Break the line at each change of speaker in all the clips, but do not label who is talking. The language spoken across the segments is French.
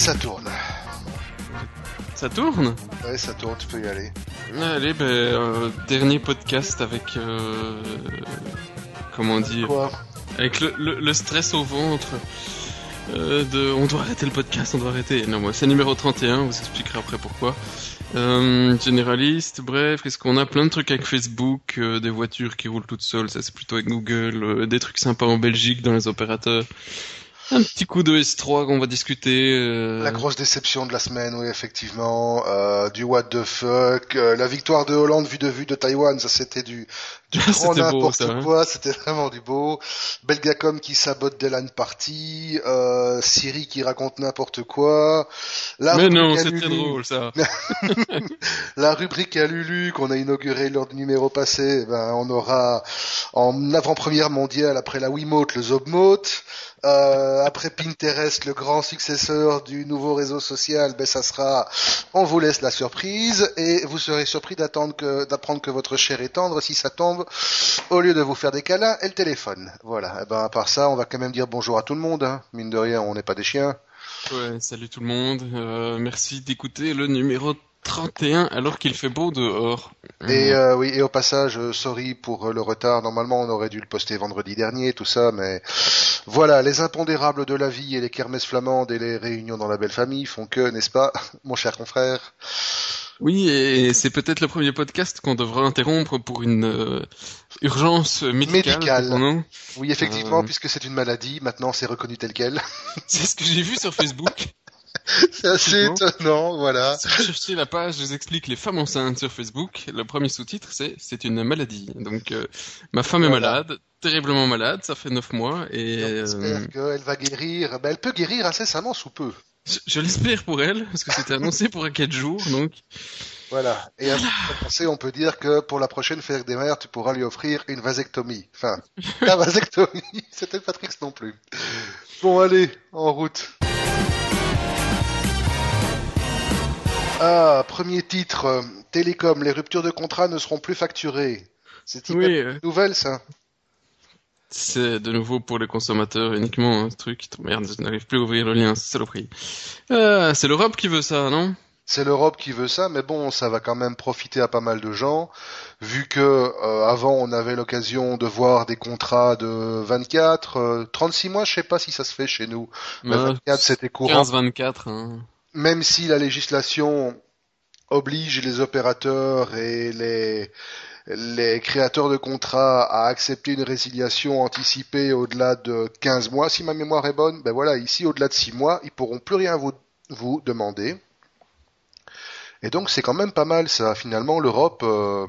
ça tourne.
Ça tourne
Ouais, ça tourne, tu peux y aller.
Allez, ben, euh, dernier podcast avec... Euh, comment dire
Quoi
Avec le, le- le stress au ventre. euh, de, on doit arrêter le podcast, on doit arrêter. Non, moi, c'est numéro 31, on vous expliquera après pourquoi. Généraliste, bref, qu'est-ce qu'on a? Plein de trucs avec Facebook, des voitures qui roulent toutes seules, ça c'est plutôt avec Google, des trucs sympas en Belgique dans les opérateurs. Un petit coup de S3 qu'on va discuter. euh,
La grosse déception de la semaine, oui, effectivement. Euh, du what the fuck. euh, la victoire de Hollande vue de vue de Taïwan, ça c'était du, du grand
C'était beau,
n'importe
hein.
quoi. C'était vraiment du beau. Belgacom qui sabote des LAN parties. Euh, Syrie qui raconte n'importe quoi. La
Mais non,
rubrique à
c'est très
Lulu-
drôle ça.
La rubrique à Lulu qu'on a inaugurée lors du numéro passé, ben, on aura en avant-première mondiale après la Wiimote le Zobmote. Euh, après Pinterest, le grand successeur du nouveau réseau social, ben ça sera, on vous laisse la surprise et vous serez surpris d'attendre que, d'apprendre que votre chair est tendre si ça tombe. Au lieu de vous faire des câlins, elle téléphone. Voilà. Et ben à part ça, on va quand même dire bonjour à tout le monde. Hein. Mine de rien, on n'est pas des chiens.
Ouais, salut tout le monde. Euh, merci d'écouter le numéro 31 alors qu'il fait beau dehors.
Et euh, oui, et au passage, euh, sorry pour euh, le retard. Normalement, on aurait dû le poster vendredi dernier, tout ça, mais voilà, les impondérables de la vie et les kermesses flamandes et les réunions dans la belle famille font que, n'est-ce pas, mon cher confrère?
Oui, et c'est peut-être le premier podcast qu'on devra interrompre pour une euh, urgence médicale.
Médicale.
non?
Oui, effectivement,
Euh.
puisque c'est une maladie, maintenant c'est reconnu tel quel.
C'est ce que j'ai vu sur Facebook.
C'est assez étonnant, voilà.
Si vous cherchez la page, je vous explique les femmes enceintes sur Facebook. Le premier sous-titre, c'est c'est une maladie. Donc, euh, ma femme est malade, terriblement malade, ça fait neuf mois, et
Donc,
euh,
J'espère qu'elle va guérir. Ben, elle peut guérir incessamment sous peu.
je, je l'espère pour elle, parce que c'était annoncé pour un 4 jours, donc
Voilà. Et à penser, on peut dire que pour la prochaine fête des mères, tu pourras lui offrir une vasectomie. Enfin, la vasectomie, c'était pas triste non plus. Bon, allez, en route. Ah, premier titre. euh, Télécom, les ruptures de contrat ne seront plus facturées. C'est une
oui, euh,
nouvelle, ça
c'est de nouveau pour les consommateurs uniquement un truc. Merde, je n'arrive plus à ouvrir le lien, c'est saloperie. Euh, c'est l'Europe qui veut ça, non?
C'est l'Europe qui veut ça, mais bon, ça va quand même profiter à pas mal de gens, vu que euh, avant on avait l'occasion de voir des contrats de 24, euh, 36 mois, je sais pas si ça se fait chez nous, mais
Ouais,
24 c'était courant,
15-24. Hein.
Même si la législation oblige les opérateurs et les les créateurs de contrats à accepter une résiliation anticipée au-delà de 15 mois, si ma mémoire est bonne, ben voilà, ici au-delà de 6 mois, ils pourront plus rien vous, vous demander. Et donc c'est quand même pas mal ça. Finalement, l'Europe, euh,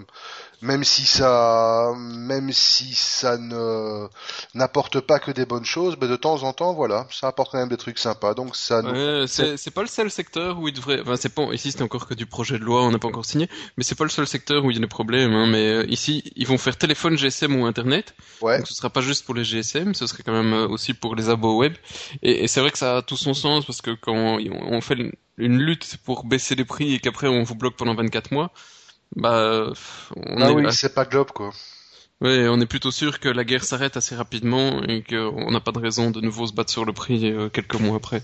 même si ça, même si ça ne n'apporte pas que des bonnes choses, mais de temps en temps, voilà, ça apporte quand même des trucs sympas. Donc ça, nous-
Ouais, c'est pas le seul secteur où il devrait. Enfin, c'est pas ici, c'est encore que du projet de loi, on n'a pas encore signé, mais c'est pas le seul secteur où il y a des problèmes. Hein, mais euh, ici, ils vont faire téléphone, GSM ou Internet.
ouais,
Donc, ce sera pas juste pour les GSM, ce serait quand même euh, aussi pour les abos web. Et, et c'est vrai que ça a tout son sens parce que quand on, fait une lutte pour baisser les prix et qu'après on vous bloque pendant 24 mois, bah, on
ah
est,
oui, c'est pas globe quoi.
ouais, on est plutôt sûr que la guerre s'arrête assez rapidement et qu'on n'a pas de raison de nouveau se battre sur le prix euh, quelques mois après.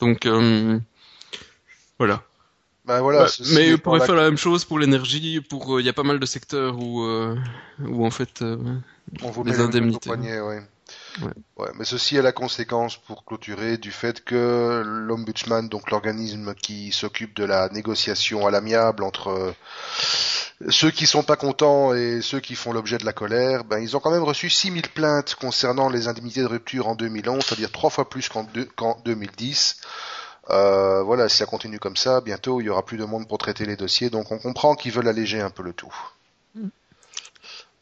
Donc euh, voilà.
Voilà.
Bah,
ceci
mais on pourrait
la-
faire la même chose pour l'énergie. Pour euh, il y a pas mal de secteurs où euh, où en fait euh,
on vous
les indemnités.
poignet, ouais.
Ouais.
Ouais, mais ceci a la conséquence pour clôturer du fait que l'ombudsman, donc l'organisme qui s'occupe de la négociation à l'amiable entre euh, ceux qui sont pas contents et ceux qui font l'objet de la colère, ben ils ont quand même reçu 6000 plaintes concernant les indemnités de rupture en 2011, c'est-à-dire trois fois plus qu'en deux- qu'en 2010. Euh, voilà, si ça continue comme ça, bientôt il y aura plus de monde pour traiter les dossiers, donc on comprend qu'ils veulent alléger un peu le tout.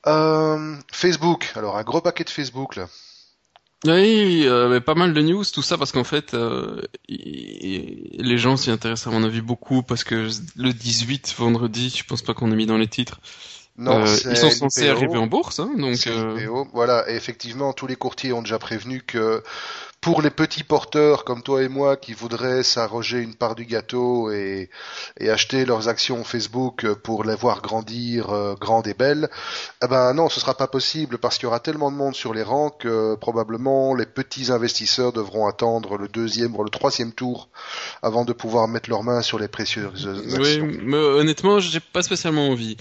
Euh, Facebook, alors un gros paquet de Facebook là.
Oui, euh, mais pas mal de news, tout ça, parce qu'en fait, euh, y- les gens s'y intéressent à mon avis beaucoup, parce que le 18, vendredi, je pense pas qu'on ait mis dans les titres, Non, ils sont censés arriver en bourse, hein, donc.
Voilà, et effectivement, tous les courtiers ont déjà prévenu que pour les petits porteurs comme toi et moi qui voudraient s'arroger une part du gâteau et, acheter leurs actions Facebook pour les voir grandir euh, grandes et belles, eh ben non, ce sera pas possible parce qu'il y aura tellement de monde sur les rangs que probablement les petits investisseurs devront attendre le deuxième ou le troisième tour avant de pouvoir mettre leurs mains sur les précieuses actions.
Oui, mais honnêtement, j'ai pas spécialement envie.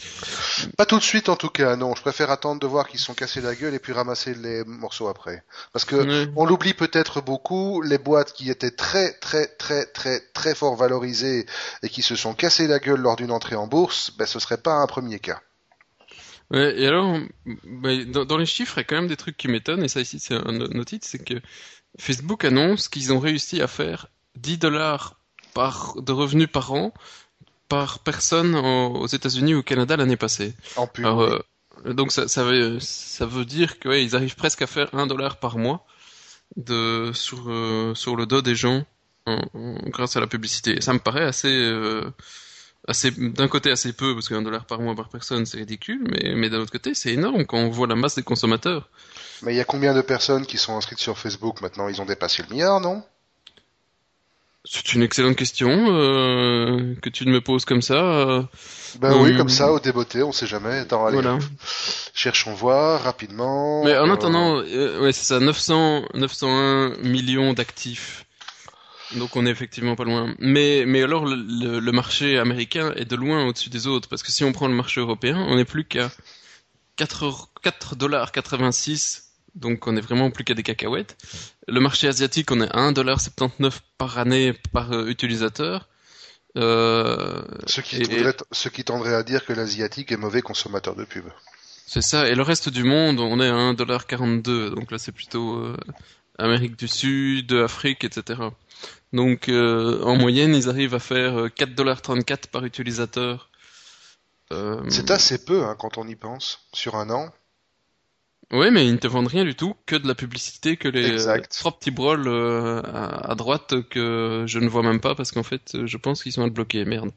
Pas tout de suite en tout cas, non. Je préfère attendre de voir qu'ils sont cassés la gueule et puis ramasser les morceaux après. Parce que on l'oublie peut-être beaucoup les boîtes qui étaient très très très très très fort valorisées et qui se sont cassées la gueule lors d'une entrée en bourse, ben ce serait pas un premier cas.
et alors, ben, dans, les chiffres, il y a quand même des trucs qui m'étonnent, et ça ici c'est un autre titre, c'est que Facebook annonce qu'ils ont réussi à faire 10 dollars de revenus par an par personne aux États-Unis ou au Canada l'année passée.
En plus. Euh,
donc ça, ça, veut, ça veut dire qu'ils arrivent presque à faire 1 dollar par mois de sur euh, sur le dos des gens grâce à la publicité. ça me paraît assez euh, assez d'un côté assez peu parce qu'un dollar par mois par personne c'est ridicule, mais mais d'un autre côté c'est énorme quand on voit la masse des consommateurs.
Mais il y a combien de personnes qui sont inscrites sur Facebook maintenant? Ils ont dépassé le milliard, non?
C'est une excellente question euh, que tu me poses comme ça.
Ben oui, comme ça, au débeauté, on sait jamais. Attends, allez, voilà. cherchons voir rapidement.
Mais en euh, attendant, euh, ouais, c'est ça, 900, 901 millions d'actifs. Donc on est effectivement pas loin. Mais, mais alors le, le marché américain est de loin au-dessus des autres parce que si on prend le marché européen, on n'est plus qu'à 4 4 dollars 86 donc on est vraiment plus qu'à des cacahuètes. Le marché asiatique, on est à 1,79$ par année par euh, utilisateur.
Euh, ce, qui ce qui tendrait à dire que l'asiatique est mauvais consommateur de pub.
C'est ça, et le reste du monde, on est à 1,42$, donc là c'est plutôt euh, Amérique du Sud, Afrique, etc. Donc en moyenne, ils arrivent à faire 4,34$ par utilisateur.
C'est assez peu hein, quand on y pense, sur un an.
Oui, mais ils ne te vendent rien du tout, que de la publicité, que les euh, trois petits brawls euh, à, droite que je ne vois même pas parce qu'en fait, je pense qu'ils sont à bloquer. Merde.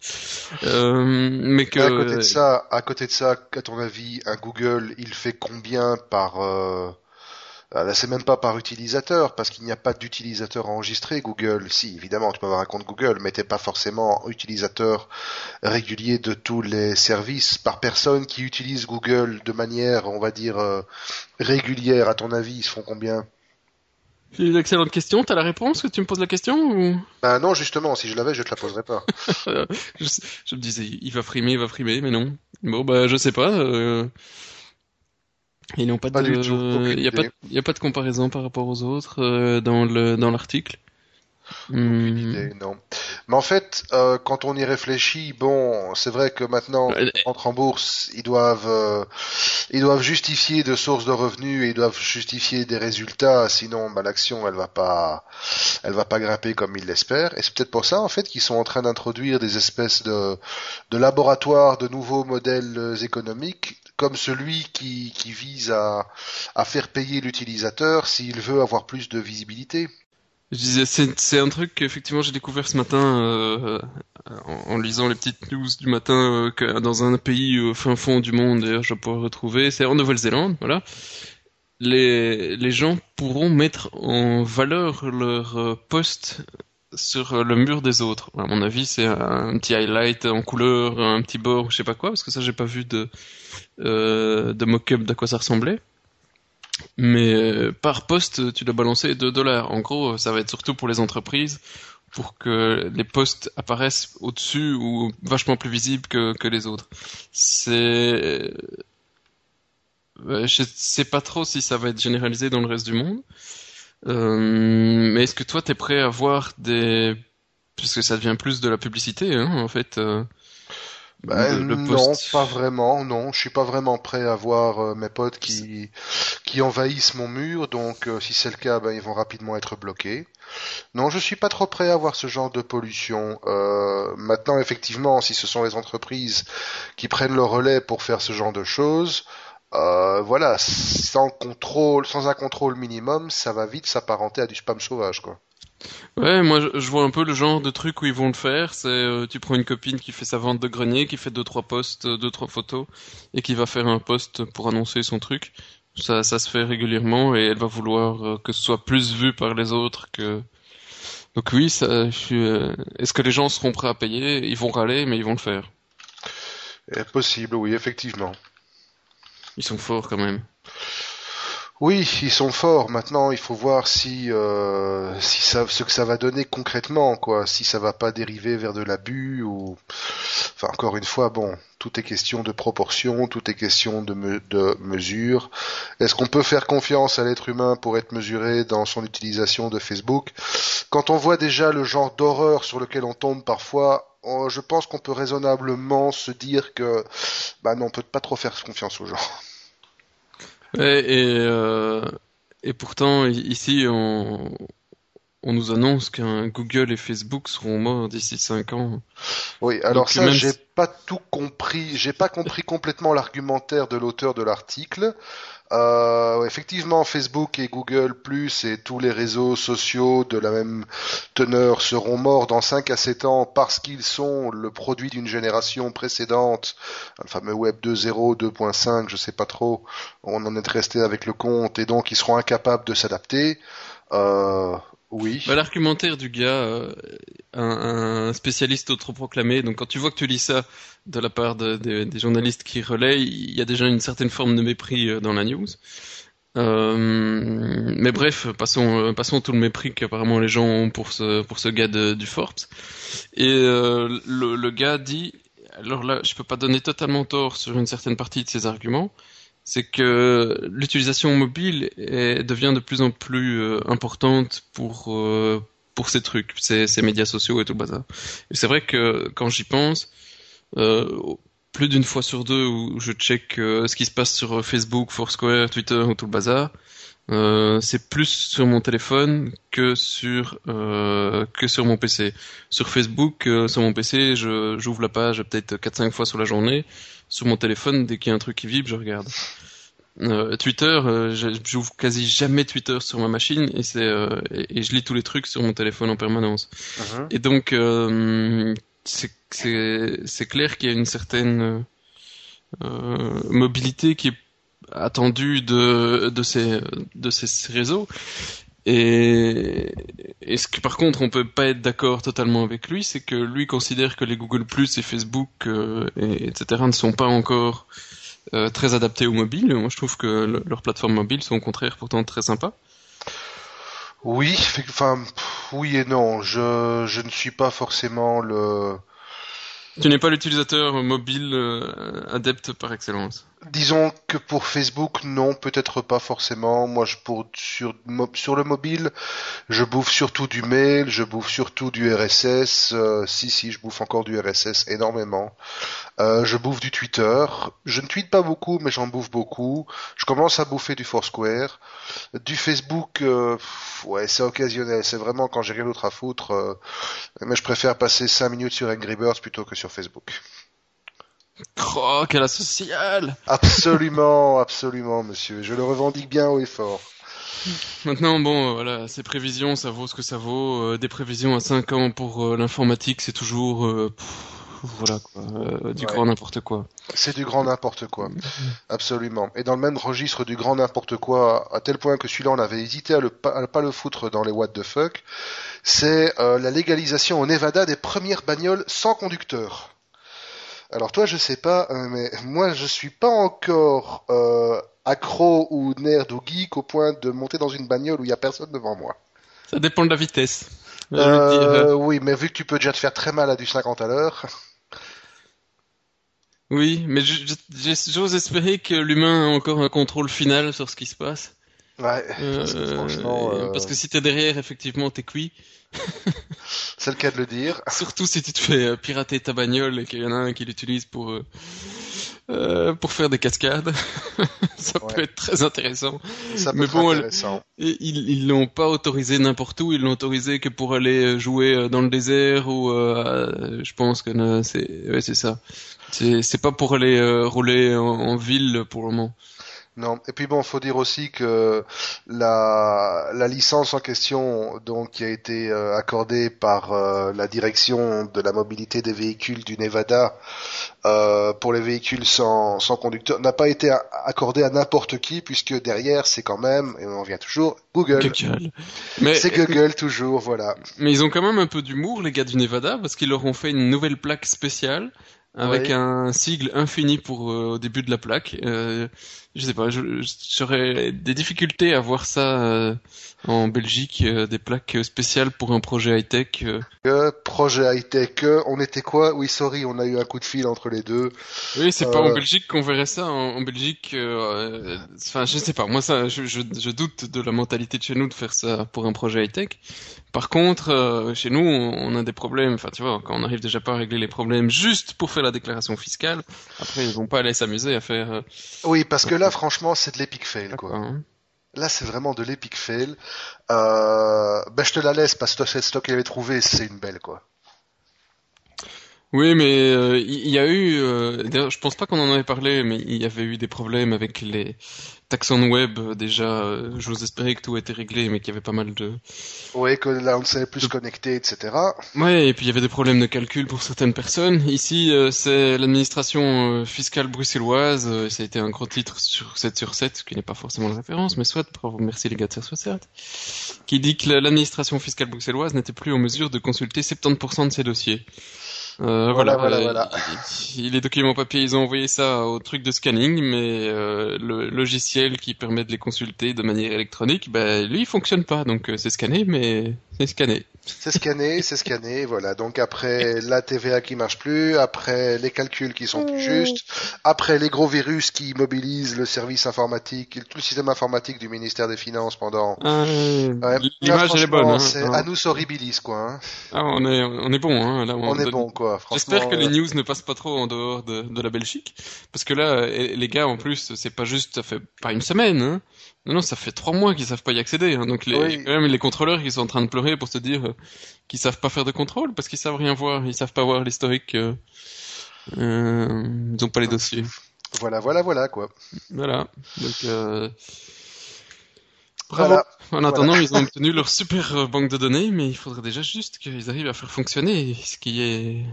Euh, mais que. à côté de ça, à côté de ça, à ton avis, un Google, il fait combien par euh, là, c'est même pas par utilisateur, parce qu'il n'y a pas d'utilisateur enregistré Google. Si, évidemment, tu peux avoir un compte Google, mais t'es pas forcément utilisateur régulier de tous les services. Par personne qui utilise Google de manière, on va dire, euh, régulière, à ton avis, ils se font combien?
C'est une excellente question. T'as la réponse que tu me poses la question ou?
Ben non, justement. Si je l'avais, je te la poserais pas.
je, me disais, il va frimer, il va frimer, mais non. Bon, bah, je sais pas. Euh... Ils n'ont pas, de, il n'y a pas, a pas de comparaison par rapport aux autres euh, dans le dans l'article.
Hmm. non. Mais en fait, euh, quand on y réfléchit, bon, c'est vrai que maintenant, euh, entre en bourse, ils doivent, euh, ils doivent justifier de sources de revenus et ils doivent justifier des résultats, sinon, bah, l'action, elle va pas, elle va pas grimper comme ils l'espèrent. Et c'est peut-être pour ça, en fait, qu'ils sont en train d'introduire des espèces de, de laboratoires de nouveaux modèles économiques comme celui qui, vise à, faire payer l'utilisateur s'il veut avoir plus de visibilité.
Je disais, c'est un truc qu'effectivement j'ai découvert ce matin euh, en, lisant les petites news du matin euh, dans un pays au fin fond du monde, d'ailleurs je pourrais retrouver, c'est en Nouvelle-Zélande, voilà. Les, gens pourront mettre en valeur leur euh, post sur le mur des autres. À mon avis, c'est un petit highlight en couleur, un petit bord, je sais pas quoi, parce que ça j'ai pas vu de euh, de mock-up d'à quoi ça ressemblait. Mais euh, par poste, tu dois balancer 2 dollars. En gros, ça va être surtout pour les entreprises, pour que les postes apparaissent au-dessus ou vachement plus visibles que, que les autres. C'est... Euh, je sais pas trop si ça va être généralisé dans le reste du monde. Euh, mais est-ce que toi, t'es prêt à voir des... Puisque ça devient plus de la publicité, hein, en fait. Euh
ben, non, pas vraiment. Non, je suis pas vraiment prêt à voir euh, mes potes qui qui envahissent mon mur. Donc, euh, si c'est le cas, ben, ils vont rapidement être bloqués. Non, je suis pas trop prêt à voir ce genre de pollution. Euh, maintenant, effectivement, si ce sont les entreprises qui prennent le relais pour faire ce genre de choses, voilà, sans contrôle, sans un contrôle minimum, ça va vite s'apparenter à du spam sauvage, quoi.
Ouais, moi je vois un peu le genre de truc où ils vont le faire. C'est euh, tu prends une copine qui fait sa vente de grenier, qui fait deux trois posts, deux trois photos, et qui va faire un post pour annoncer son truc. Ça, ça se fait régulièrement et elle va vouloir euh, que ce soit plus vu par les autres que. Donc oui, ça, je euh, Est-ce que les gens seront prêts à payer? Ils vont râler, mais ils vont le faire.
Est possible, oui, effectivement.
Ils sont forts quand même.
Oui, ils sont forts. Maintenant, il faut voir si, euh, si ça, ce que ça va donner concrètement, quoi. Si ça va pas dériver vers de l'abus ou, enfin, encore une fois, bon, tout est question de proportion, tout est question de, de mesure. Est-ce qu'on peut faire confiance à l'être humain pour être mesuré dans son utilisation de Facebook? Quand on voit déjà le genre d'horreur sur lequel on tombe parfois, on- je pense qu'on peut raisonnablement se dire que, bah non, on peut pas trop faire confiance aux gens.
Ouais, et, euh, et pourtant, ici, on, on nous annonce qu'un Google et Facebook seront morts d'ici 5 ans.
Oui, alors
Donc,
ça,
même
j'ai pas tout compris. J'ai pas compris complètement l'argumentaire de l'auteur de l'article. Euh, effectivement, Facebook et Google Plus et tous les réseaux sociaux de la même teneur seront morts dans 5 à 7 ans parce qu'ils sont le produit d'une génération précédente, le fameux Web 2.0, 2.5, je sais pas trop. On en est resté avec le compte et donc ils seront incapables de s'adapter. Euh, oui.
Bah, L'argumentaire du gars, euh, un, spécialiste autoproclamé, donc quand tu vois que tu lis ça de la part de- de- des journalistes qui relaient, il y a déjà une certaine forme de mépris euh, dans la news. Euh, mais bref, passons, euh, passons tout le mépris qu'apparemment les gens ont pour ce, pour ce gars de- du Forbes. Et euh, le, le gars dit, alors là, je peux pas donner totalement tort sur une certaine partie de ses arguments, c'est que l'utilisation mobile devient de plus en plus euh, importante pour euh, pour ces trucs, ces, médias sociaux et tout le bazar. C'est vrai que quand j'y pense, euh, plus d'une fois sur deux où je check ce qui se passe sur Facebook, Foursquare, Twitter ou tout le bazar, c'est plus sur mon téléphone que sur que sur mon PC. Sur Facebook, sur mon PC, j'ouvre la page peut-être 4-5 fois sur la journée. Sur mon téléphone, dès qu'il y a un truc qui vibre, je regarde. Euh, Twitter, euh, j'ouvre quasi jamais Twitter sur ma machine et c'est euh, et, et je lis tous les trucs sur mon téléphone en permanence.
Mhm.
Et donc c'est c'est c'est clair qu'il y a une certaine mobilité qui est attendue de de ces de ces réseaux. Et, et ce que par contre on peut pas être d'accord totalement avec lui, c'est que lui considère que les Google Plus et Facebook euh, et, etc. ne sont pas encore euh, très adaptés au mobile. Moi je trouve que le- leurs plateformes mobiles sont au contraire pourtant très sympas.
Oui, enfin, oui et non. Je, je ne suis pas forcément le.
Tu n'es pas l'utilisateur mobile euh, adepte par excellence.
Disons que pour Facebook, non, peut-être pas forcément. Moi, je pour sur le mobile, je bouffe surtout du mail, je bouffe surtout du RSS. euh, si si, je bouffe encore du RSS énormément. Euh, je bouffe du Twitter. Je ne tweete pas beaucoup, mais j'en bouffe beaucoup. Je commence à bouffer du Foursquare, du Facebook. euh, ouais, c'est occasionnel. C'est vraiment quand j'ai rien d'autre à foutre. euh, mais je préfère passer 5 minutes sur Angry Birds plutôt que sur Facebook.
Oh, quelle asociale
Absolument, absolument, monsieur. Je le revendique bien haut et fort.
Maintenant, bon, euh, voilà, ces prévisions, ça vaut ce que ça vaut. Euh, des prévisions à 5 ans pour euh, l'informatique, c'est toujours, euh, pff, voilà, quoi, euh, du
Ouais.
grand n'importe quoi.
C'est du grand n'importe quoi. Absolument. Et dans le même registre du grand n'importe quoi, à tel point que celui-là, on avait hésité à le pas, à pas le foutre dans les what the fuck, c'est euh, la légalisation au Nevada des premières bagnoles sans conducteur. Alors toi, je sais pas, hein, mais moi, je suis pas encore euh, accro ou nerd ou geek au point de monter dans une bagnole où il y a personne devant moi.
Ça dépend de la vitesse.
Euh,
euh,
oui, mais vu que tu peux déjà te faire très mal à du 50 à l'heure.
oui, mais j'ose espérer que l'humain a encore un contrôle final sur ce qui se passe.
Ouais,
Euh,
franchement, euh,
Parce que si t'es derrière, effectivement, t'es cuit.
c'est le cas de le dire.
Surtout si tu te fais euh, pirater ta bagnole et qu'il y en a un qui l'utilise pour euh, euh, pour faire des cascades. Ça
Ouais.
peut être très intéressant.
Ça peut
Mais
être
bon,
intéressant.
Ils ils l'ont pas autorisé n'importe où, ils l'ont autorisé que pour aller jouer dans le désert ou euh, je pense que c'est ouais, c'est ça. C'est c'est pas pour aller rouler en, en ville pour le moment.
Non. Et puis bon, faut dire aussi que la, la licence en question, donc qui a été euh, accordée par euh, la direction de la mobilité des véhicules du Nevada euh, pour les véhicules sans, sans conducteur, n'a pas été accordée à n'importe qui, puisque derrière c'est quand même, et on vient toujours, Google.
Mais
c'est Google toujours, voilà.
Mais ils ont quand même un peu d'humour, les gars du Nevada, parce qu'ils leur ont fait une nouvelle plaque spéciale avec un sigle infini pour au début de la plaque. Euh, je sais pas, j'aurais des difficultés à voir ça euh, en Belgique, euh, des plaques spéciales pour un projet high-tech.
Euh. projet high-tech, on était quoi? Oui, sorry, on a eu un coup de fil entre les deux.
Oui, c'est pas en Belgique qu'on verrait ça. En, Belgique, enfin, je sais pas, moi ça, je, je, doute de la mentalité de chez nous de faire ça pour un projet high-tech. Par contre, chez nous, on a des problèmes. Enfin, tu vois, quand on arrive déjà pas à régler les problèmes juste pour faire la déclaration fiscale, après ils vont pas aller s'amuser à faire.
Oui, parce que là, franchement, c'est de l'épic fail, quoi. Hein. Là, c'est vraiment de l'épic fail. Euh, ben, je te la laisse parce que cette stock qu'il avait trouvé, c'est une belle, quoi.
Oui, mais euh, il y, a eu, euh, je pense pas qu'on en avait parlé, mais il y avait eu des problèmes avec les taxons web. Euh, déjà, euh, j'ose espérer que tout était réglé, mais qu'il y avait pas mal de.
Oui, que là on savait plus connecté, etc.
Ouais, et puis il y avait des problèmes de calcul pour certaines personnes. Ici, c'est l'administration fiscale bruxelloise. ça a été un gros titre sur 7 sur 7, ce qui n'est pas forcément la référence, mais soit, merci les gars de 7 qui dit que l'administration fiscale bruxelloise n'était plus en mesure de consulter 70% de ses dossiers. Euh, voilà, voilà, voilà, les documents papier, ils ont envoyé ça au truc de scanning, mais euh, le logiciel qui permet de les consulter de manière électronique, ben lui, il fonctionne pas. Donc euh, c'est scanné, mais c'est scanné.
C'est scanné, c'est scanné, voilà. Donc après la TVA qui marche plus, après les calculs qui sont plus justes, après les gros virus qui mobilisent le service informatique, tout le système informatique du ministère des Finances pendant.
Ah, L'image elle est bonne. Hein.
C'est à nous horribilis quoi. Hein.
Ah, on est on est bon hein.
Là, on, est bon quoi.
J'espère que les news ne passent pas trop en dehors de, de la Belgique, parce que là les gars en plus c'est pas juste ça fait pas une semaine. Hein. Non, non, ça fait trois mois qu'ils savent pas y accéder. Hein. Donc les, même les contrôleurs, ils sont en train de pleurer pour se dire euh, qu'ils savent pas faire de contrôle parce qu'ils savent rien voir, ils savent pas voir l'historique. Euh, euh, ils ont pas les dossiers.
Voilà, voilà, voilà quoi.
Voilà. Donc euh... Bravo. En attendant, ils ont obtenu leur super banque de données, mais il faudrait déjà juste qu'ils arrivent à faire fonctionner ce qui est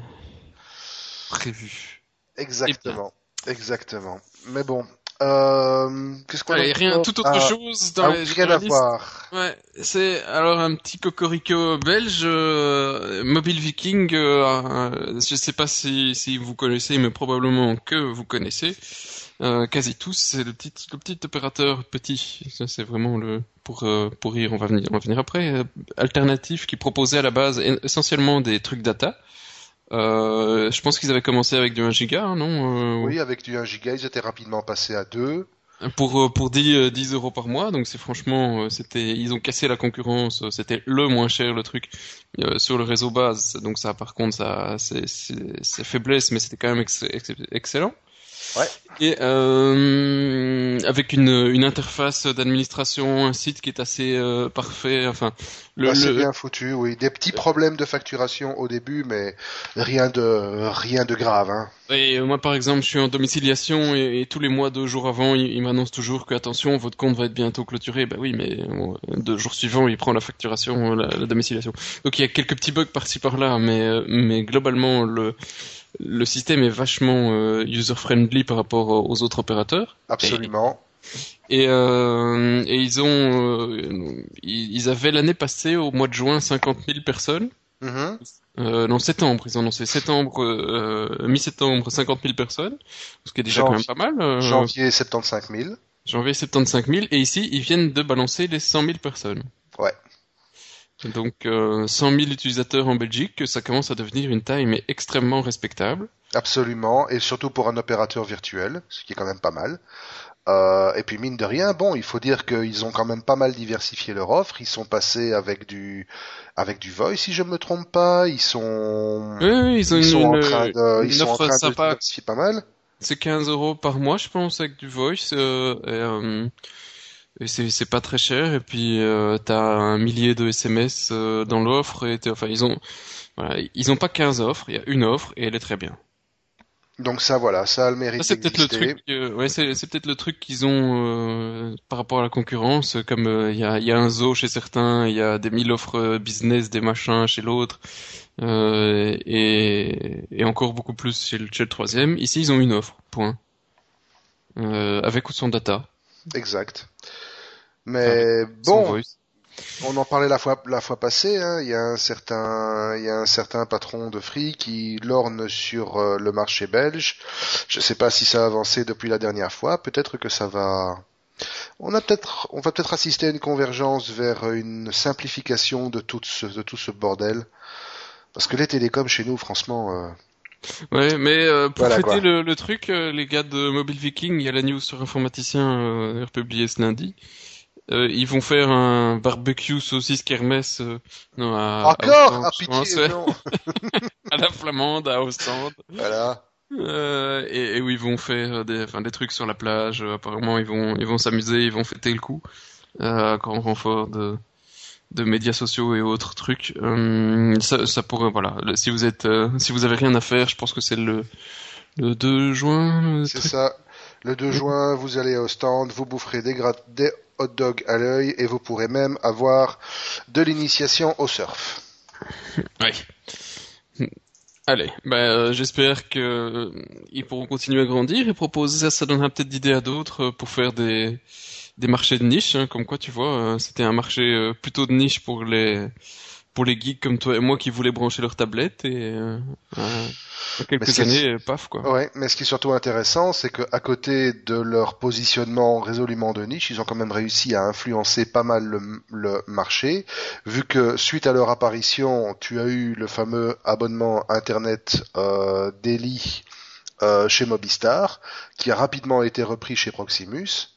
prévu.
Exactement. Exactement. Mais bon, euh, qu'est-ce qu'on a
rien, tout autre ah, chose dans
ah, les rien à voir.
Ouais, c'est alors un petit cocorico belge, euh, Mobile Viking. Euh, je sais pas si, si vous connaissez, mais probablement que vous connaissez. Euh, quasi tous, c'est le petit, le petit opérateur petit. Ça, c'est vraiment le pour euh, pour rire. On va venir, on va venir après. Euh, alternatif qui proposait à la base essentiellement des trucs data. Euh, je pense qu'ils avaient commencé avec du 1 giga, hein, non
euh, Oui, avec du 1 giga, ils étaient rapidement passés à 2.
Pour euh, pour 10, 10 euros par mois, donc c'est franchement, c'était, ils ont cassé la concurrence, c'était le moins cher le truc sur le réseau base. Donc ça, par contre, ça, c'est faiblesse, mais c'était quand même excellent.
Ouais.
Et euh, avec une, une interface d'administration, un site qui est assez euh, parfait. Enfin,
le, c'est bien foutu, oui. Des petits problèmes de facturation au début, mais rien de rien de grave. Hein.
Et moi, par exemple, je suis en domiciliation et, tous les mois, deux jours avant, il, m'annonce toujours que attention, votre compte va être bientôt clôturé. Ben oui, mais deux jours suivants, il prend la facturation, la, la domiciliation. Donc il y a quelques petits bugs par-ci par-là, mais mais globalement le le système est vachement euh, user-friendly par rapport aux autres opérateurs.
Absolument.
Et, euh, et ils ont, euh, ils avaient l'année passée au mois de juin 50 000 personnes. Mm non, septembre, ils ont annoncé septembre, mi-septembre 50 000 personnes, ce qui est déjà quand même pas mal.
janvier 75 000.
Janvier 75 000, et ici ils viennent de balancer les 100 000 personnes.
Ouais.
Donc euh, 100 000 utilisateurs en Belgique, ça commence à devenir une taille mais extrêmement respectable.
Absolument, et surtout pour un opérateur virtuel, ce qui est quand même pas mal. Euh, et puis mine de rien, bon, il faut dire qu'ils ont quand même pas mal diversifié leur offre. Ils sont passés avec du avec du voice, si je me trompe pas. Ils sont
oui, ils, ont
ils sont
en
train de ils sont en train
sympa.
de diversifier pas mal.
C'est 15 euros par mois, je pense, avec du voice. Euh, euh, et c'est pas très cher et puis euh, t'as un millier de SMS euh, dans l'offre et enfin ils ont voilà, ils ont pas 15 offres, il y a une offre et elle est très bien.
Donc ça, voilà, ça a le mérite
c'est peut-être le truc. Euh, ouais, c'est, peut-être le truc qu'ils ont euh, par rapport à la concurrence. Comme il y, a, y, a, un zoo chez certains, il y a des mille offres business, des machins chez l'autre, et, et, encore beaucoup plus chez le, chez le troisième. Ici, ils ont une offre. Point. avec ou sans data.
Exact. Mais bon, on en parlait la fois la fois passée. Hein. Il y a un certain il y a un certain patron de Free qui lorne sur euh, le marché belge. Je ne sais pas si ça a avancé depuis la dernière fois. Peut-être que ça va. On a peut-être on va peut-être assister à une convergence vers une simplification de tout ce de tout ce bordel. Parce que les télécoms chez nous, franchement. Euh...
Ouais, mais euh, pour fêter le, truc, euh, les gars de Mobile Viking, il y a la news sur Informaticien euh, republiée ce lundi. Euh, ils vont faire un barbecue saucisse kermesse. Euh,
non, à, Encore? À, pitié, non.
à la flamande, à Ostende.
Voilà.
Euh, et, et, où ils vont faire des, enfin, des trucs sur la plage. Apparemment, ils vont, ils vont s'amuser, ils vont fêter le coup. Euh, grand renfort de, de médias sociaux et autres trucs. ça, ça pourrait, voilà. Si vous êtes, si vous avez rien à faire, je pense que c'est le, le 2 juin.
C'est ça. Le 2 juin, vous allez au stand, vous boufferez des, des hot dog à l'œil et vous pourrez même avoir de l'initiation au surf.
Oui. Allez, ben, j'espère que euh, pourront continuer à grandir et proposer ça, ça donnera peut-être d'idées à d'autres euh, pour faire des des marchés de niche, hein, comme quoi tu vois, c'était un marché plutôt de niche pour les pour les geeks comme toi et moi qui voulaient brancher leur tablette et quelques années, paf quoi.
Ouais, mais ce qui est surtout intéressant, c'est qu'à côté de leur positionnement résolument de niche, ils ont quand même réussi à influencer pas mal le, marché, vu que suite à leur apparition, tu as eu le fameux abonnement internet euh, Daily euh, chez Mobistar, qui a rapidement été repris chez Proximus.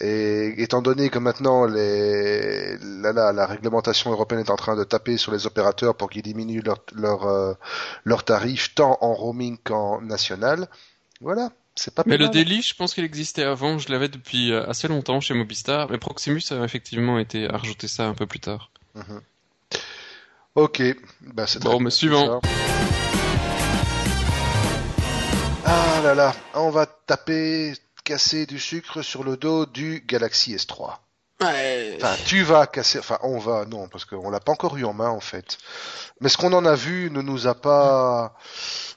Et étant donné que maintenant les, la, réglementation européenne est en train de taper sur les opérateurs pour qu'ils diminuent leurs leur, euh, leur tarifs tant en roaming qu'en national, voilà, c'est pas.
Mais le Daily, je pense qu'il existait avant. Je l'avais depuis euh, assez longtemps chez Mobistar, mais Proximus a effectivement été à rajouter ça un peu plus tard.
Mhm. Ok, bah c'est
bon, mais suivant.
Ah là là, on va taper casser du sucre sur le dos du Galaxy S3. Enfin, tu vas casser, enfin, on va, non, parce qu'on l'a pas encore eu en main, en fait. Mais ce qu'on en a vu ne nous a pas,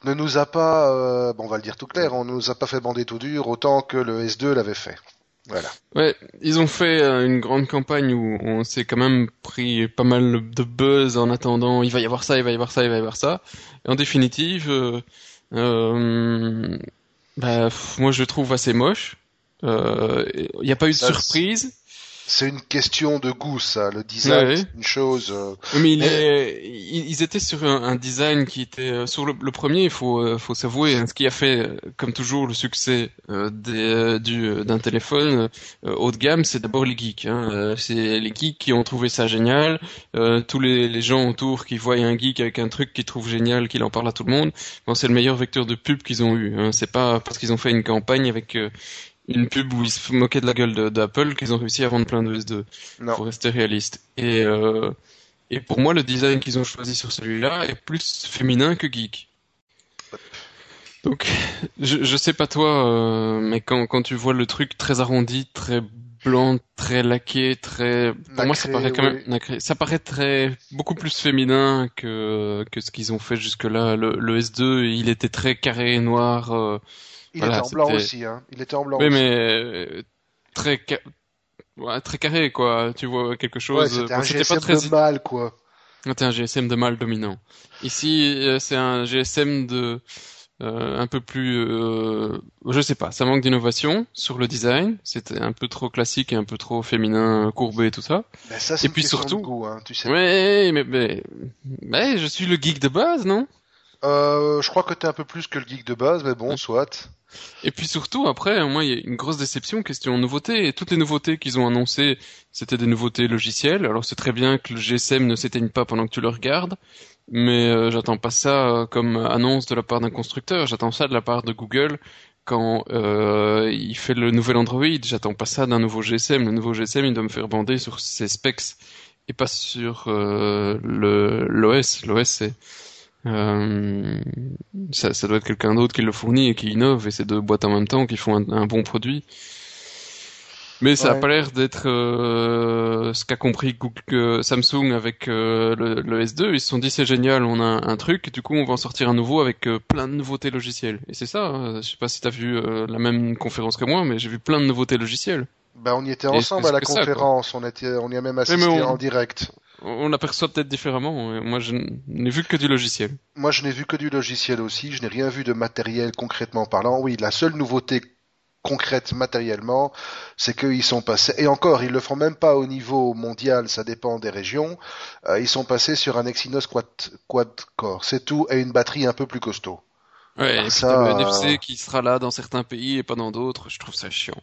ne nous a pas, euh, bon, on va le dire tout clair, on nous a pas fait bander tout dur autant que le S2 l'avait fait. Voilà.
Ouais, ils ont fait euh, une grande campagne où on s'est quand même pris pas mal de buzz en attendant, il va y avoir ça, il va y avoir ça, il va y avoir ça. Et en définitive, euh, bah, moi je le trouve assez moche. Il euh, n'y a pas eu de surprise.
C'est une question de goût, ça. Le design, c'est une chose. Euh,
mais ils étaient sur un, design qui était euh, sur le, premier. Il faut, faut s'avouer, hein, ce qui a fait, comme toujours, le succès des, du d'un téléphone haut de gamme, c'est d'abord les geeks. Hein. C'est les geeks qui ont trouvé ça génial. tous les, les, gens autour qui voient un geek avec un truc qu'ils trouvent génial, qu'ils en parlent à tout le monde. Bon, c'est le meilleur vecteur de pub qu'ils ont eu. Hein. C'est pas parce qu'ils ont fait une campagne avec une pub où ils se moquaient de la gueule d'Apple qu'ils ont réussi à vendre plein de S2. Non. Pour rester réaliste. Et, euh, et pour moi, le design qu'ils ont choisi sur celui-là est plus féminin que geek. Donc, je, je sais pas toi, euh, mais quand, quand tu vois le truc très arrondi, très blanc, très laqué, très, pour moi ça paraît quand même, ça paraît très, beaucoup plus féminin que, que ce qu'ils ont fait jusque là. Le, le S2, il était très carré, noir, euh,
il était en blanc aussi, hein. Il était en blanc.
Oui, mais euh, très très carré, quoi. Tu vois quelque chose.
Ouais, c'était un GSM pas très... de mal, quoi.
C'était un GSM de mal dominant. Ici, euh, c'est un GSM de euh, un peu plus, euh, je sais pas, ça manque d'innovation sur le design. C'était un peu trop classique et un peu trop féminin, courbé et tout ça.
Ben ça et puis surtout, goût, hein, tu sais.
Ouais, mais, mais, mais, je suis le geek de base, non?
Euh, Je crois que t'es un peu plus que le geek de base, mais bon, soit.
Et puis surtout, après, moi, il y a une grosse déception question nouveauté. Et toutes les nouveautés qu'ils ont annoncées, c'était des nouveautés logicielles. Alors c'est très bien que le GSM ne s'éteigne pas pendant que tu le regardes, mais euh, j'attends pas ça euh, comme annonce de la part d'un constructeur. J'attends ça de la part de Google quand euh, il fait le nouvel Android. J'attends pas ça d'un nouveau GSM. Le nouveau GSM, il doit me faire bander sur ses specs et pas sur euh, le l'OS. L'OS, c'est Euh, ça, ça doit être quelqu'un d'autre qui le fournit et qui innove et ces deux boîtes en même temps qui font un, un bon produit. Mais ça a
Ouais.
pas l'air d'être euh, ce qu'a compris Google, Samsung avec euh, le, le S2. Ils se sont dit c'est génial, on a un, un truc, du coup on va en sortir un nouveau avec euh, plein de nouveautés logicielles. Et c'est ça. hein. Je sais pas si t'as vu la même conférence que moi, mais j'ai vu plein de nouveautés logicielles.
Ben, on y était
Et
ensemble à la
ça,
conférence, on, était, on y a même assisté
mais on-
en direct.
On l'aperçoit peut-être différemment. et Moi je n'ai vu que du logiciel.
Moi, je n'ai vu que du logiciel aussi, je n'ai rien vu de matériel concrètement parlant. Oui, la seule nouveauté concrète matériellement, c'est qu'ils sont passés, et encore, ils le font même pas au niveau mondial, ça dépend des régions, euh, ils sont passés sur un Exynos quad, quad core, c'est tout, et une batterie un peu plus costaud.
Ouais, et
Ah,
puis
ça,
le
euh,
NFC qui sera là dans certains pays et pas dans d'autres. Je trouve ça chiant.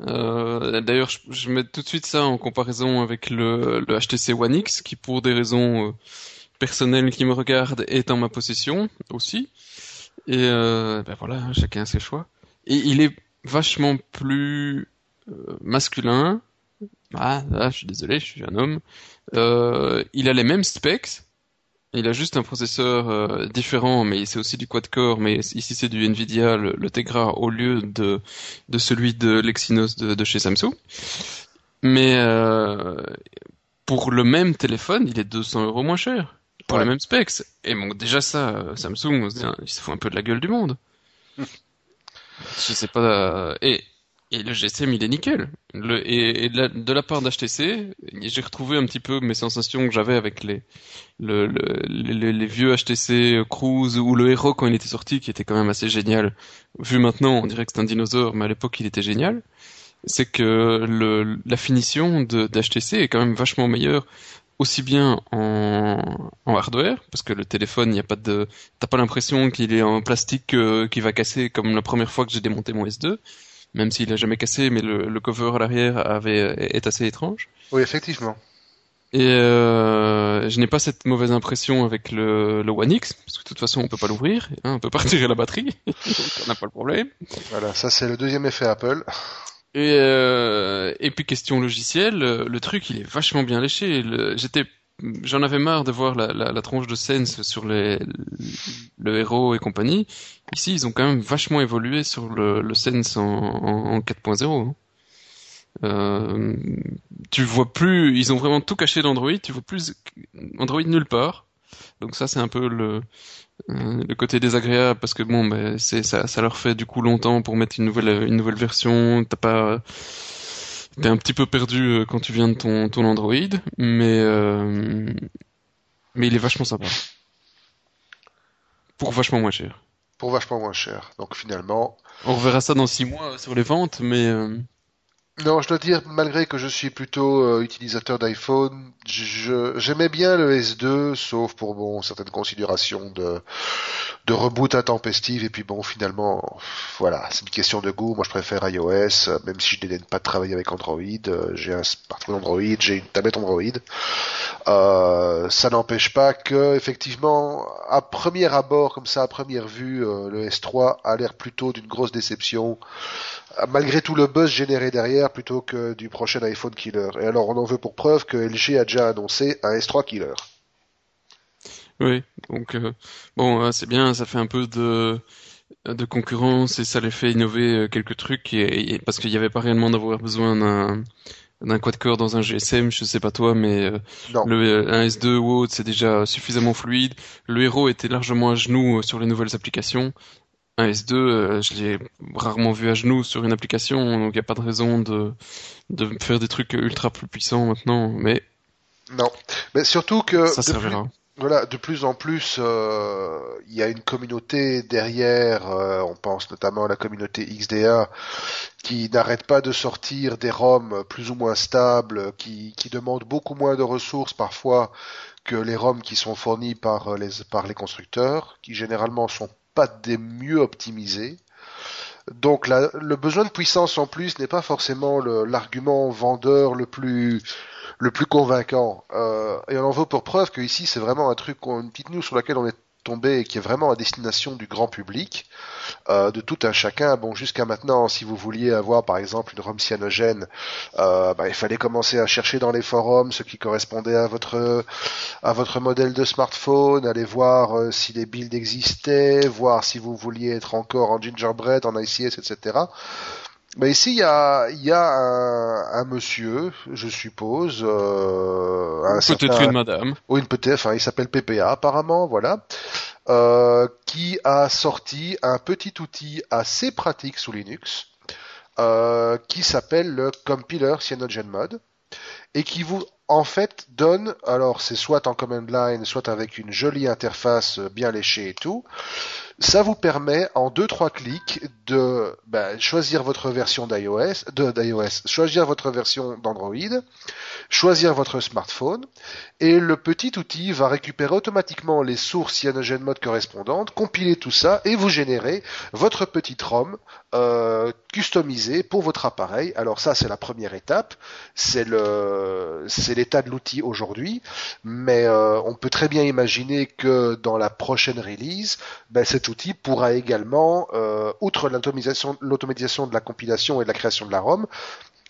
Euh, d'ailleurs, je, je mets tout de suite ça en comparaison avec le, le HTC One X, qui pour des raisons euh, personnelles qui me regardent est en ma possession aussi. Et euh, ben voilà, chacun ses choix. Et il est vachement plus euh, masculin. Ah, là, je suis désolé, je suis un homme. Euh, il a les mêmes specs. Il a juste un processeur euh, différent, mais c'est aussi du quad-core, mais ici c'est du Nvidia, le, le Tegra, au lieu de, de celui de l'Exynos de, de chez Samsung. Mais euh, pour le même téléphone, il est 200 euros moins cher. Pour
Ouais.
les mêmes specs. Et bon, déjà ça, euh, Samsung, on se dit, hein, il se fout un peu de la gueule du monde. Je sais pas. euh, Et, et le GSM, il est nickel. Et de, la, part d'HTC, j'ai retrouvé un petit peu mes sensations que j'avais avec les, le, le- les, vieux HTC Cruise ou le Hero quand il était sorti, qui était quand même assez génial. Vu maintenant, on dirait que c'est un dinosaure, mais à l'époque, il était génial. C'est que la finition d'HTC est quand même vachement meilleure, aussi bien en, en hardware, parce que le téléphone, il a pas de, t'as pas l'impression qu'il est en plastique euh, qui va casser comme la première fois que j'ai démonté mon S2, même s'il a jamais cassé, mais le, le cover à l'arrière avait est assez étrange.
Oui, effectivement.
Et euh, je n'ai pas cette mauvaise impression avec le, le One X, parce que de toute façon on peut pas l'ouvrir, hein, on peut pas retirer la batterie, donc on n'a pas le problème.
Voilà, ça c'est le deuxième effet Apple.
Et, euh, et puis question logicielle, euh, le truc il est vachement bien léché. Le- J'étais, j'en avais marre de voir la, la, la tronche de Sense sur les, le héros et compagnie. Ici ils ont quand même vachement évolué sur le, le Sense en, en, en 4.0. hein. Euh, tu vois plus, ils ont vraiment tout caché d'Android. Tu vois plus Android nulle part. Donc ça c'est un peu le euh, le côté désagréable parce que bon ben ça ça leur fait du coup longtemps pour mettre une nouvelle une nouvelle version t'as pas t'es un petit peu perdu euh, quand tu viens de ton ton Android mais euh, mais il est vachement sympa pour vachement moins cher
Pour vachement moins cher. Donc finalement,
on reverra ça dans six mois sur les ventes mais euh,
Non, je dois dire, malgré que je suis plutôt euh, utilisateur d'iPhone, j'aimais bien le S2, sauf pour bon certaines considérations de de reboot intempestive. Et puis bon, finalement, voilà, c'est une question de goût. Moi, je préfère iOS, même si je dédaine pas de travailler avec Android. Euh, J'ai un smartphone Android, j'ai une tablette Android. Euh, ça n'empêche pas que, effectivement, à premier abord, comme ça, à première vue, euh, le S3 a l'air plutôt d'une grosse déception malgré tout le buzz généré derrière plutôt que du prochain iPhone killer. Et alors on en veut pour preuve que LG a déjà annoncé un S3 killer.
oui donc euh, bon euh, c'est bien ça fait un peu de de concurrence et ça les fait innover euh, quelques trucs et, et- parce qu'il n'y avait pas réellement d'avoir besoin d'un d'un quad-core dans un GSM, je sais pas toi, mais euh, le un S2 ou autre, c'est déjà suffisamment fluide. Le héros était largement à genoux sur les nouvelles applications. Un S2, euh, je l'ai rarement vu à genoux sur une application, donc il n'y a pas de raison de de faire des trucs ultra plus puissants maintenant, mais
Non. Mais surtout que
ça
plus,
servira.
voilà, de plus en plus, euh, il y a une communauté derrière. euh, on pense notamment à la communauté XDA qui n'arrête pas de sortir des ROM plus ou moins stables, qui, qui demandent beaucoup moins de ressources parfois que les ROM qui sont fournis par les, par les constructeurs, qui généralement sont pas des mieux optimisés. Donc le besoin de puissance en plus n'est pas forcément l'argument vendeur le plus convaincant. Euh, et on en veut pour preuve que ici c'est vraiment un truc, une petite news sur laquelle on est tomber et qui est vraiment à destination du grand public, euh, de tout un chacun. Bon, jusqu'à maintenant, si vous vouliez avoir par exemple une ROM cyanogène, euh, bah, il fallait commencer à chercher dans les forums ce qui correspondait à votre à votre modèle de smartphone, aller voir euh, si les builds existaient, voir si vous vouliez être encore en gingerbread, en ICS, etc. Ici, il y a, y a un, un, monsieur, je suppose, euh,
peut-être une madame.
Ou une peut-être, enfin, il s'appelle PPA apparemment, voilà, euh, qui a sorti un petit outil assez pratique sous Linux, euh, qui s'appelle le compiler CyanogenMod, et qui vous en fait donne, alors c'est soit en command line, soit avec une jolie interface bien léchée et tout, ça vous permet en deux trois clics de ben, choisir votre version d'iOS, de d'iOS, choisir votre version d'Android, choisir votre smartphone, et le petit outil va récupérer automatiquement les sources CyanogenMod correspondantes, compiler tout ça et vous générer votre petite ROM euh, customisée pour votre appareil. Alors ça c'est la première étape, c'est le c'est de l'outil aujourd'hui, mais euh, on peut très bien imaginer que dans la prochaine release, ben, cet outil pourra également, euh, outre l'automatisation de la compilation et de la création de la ROM,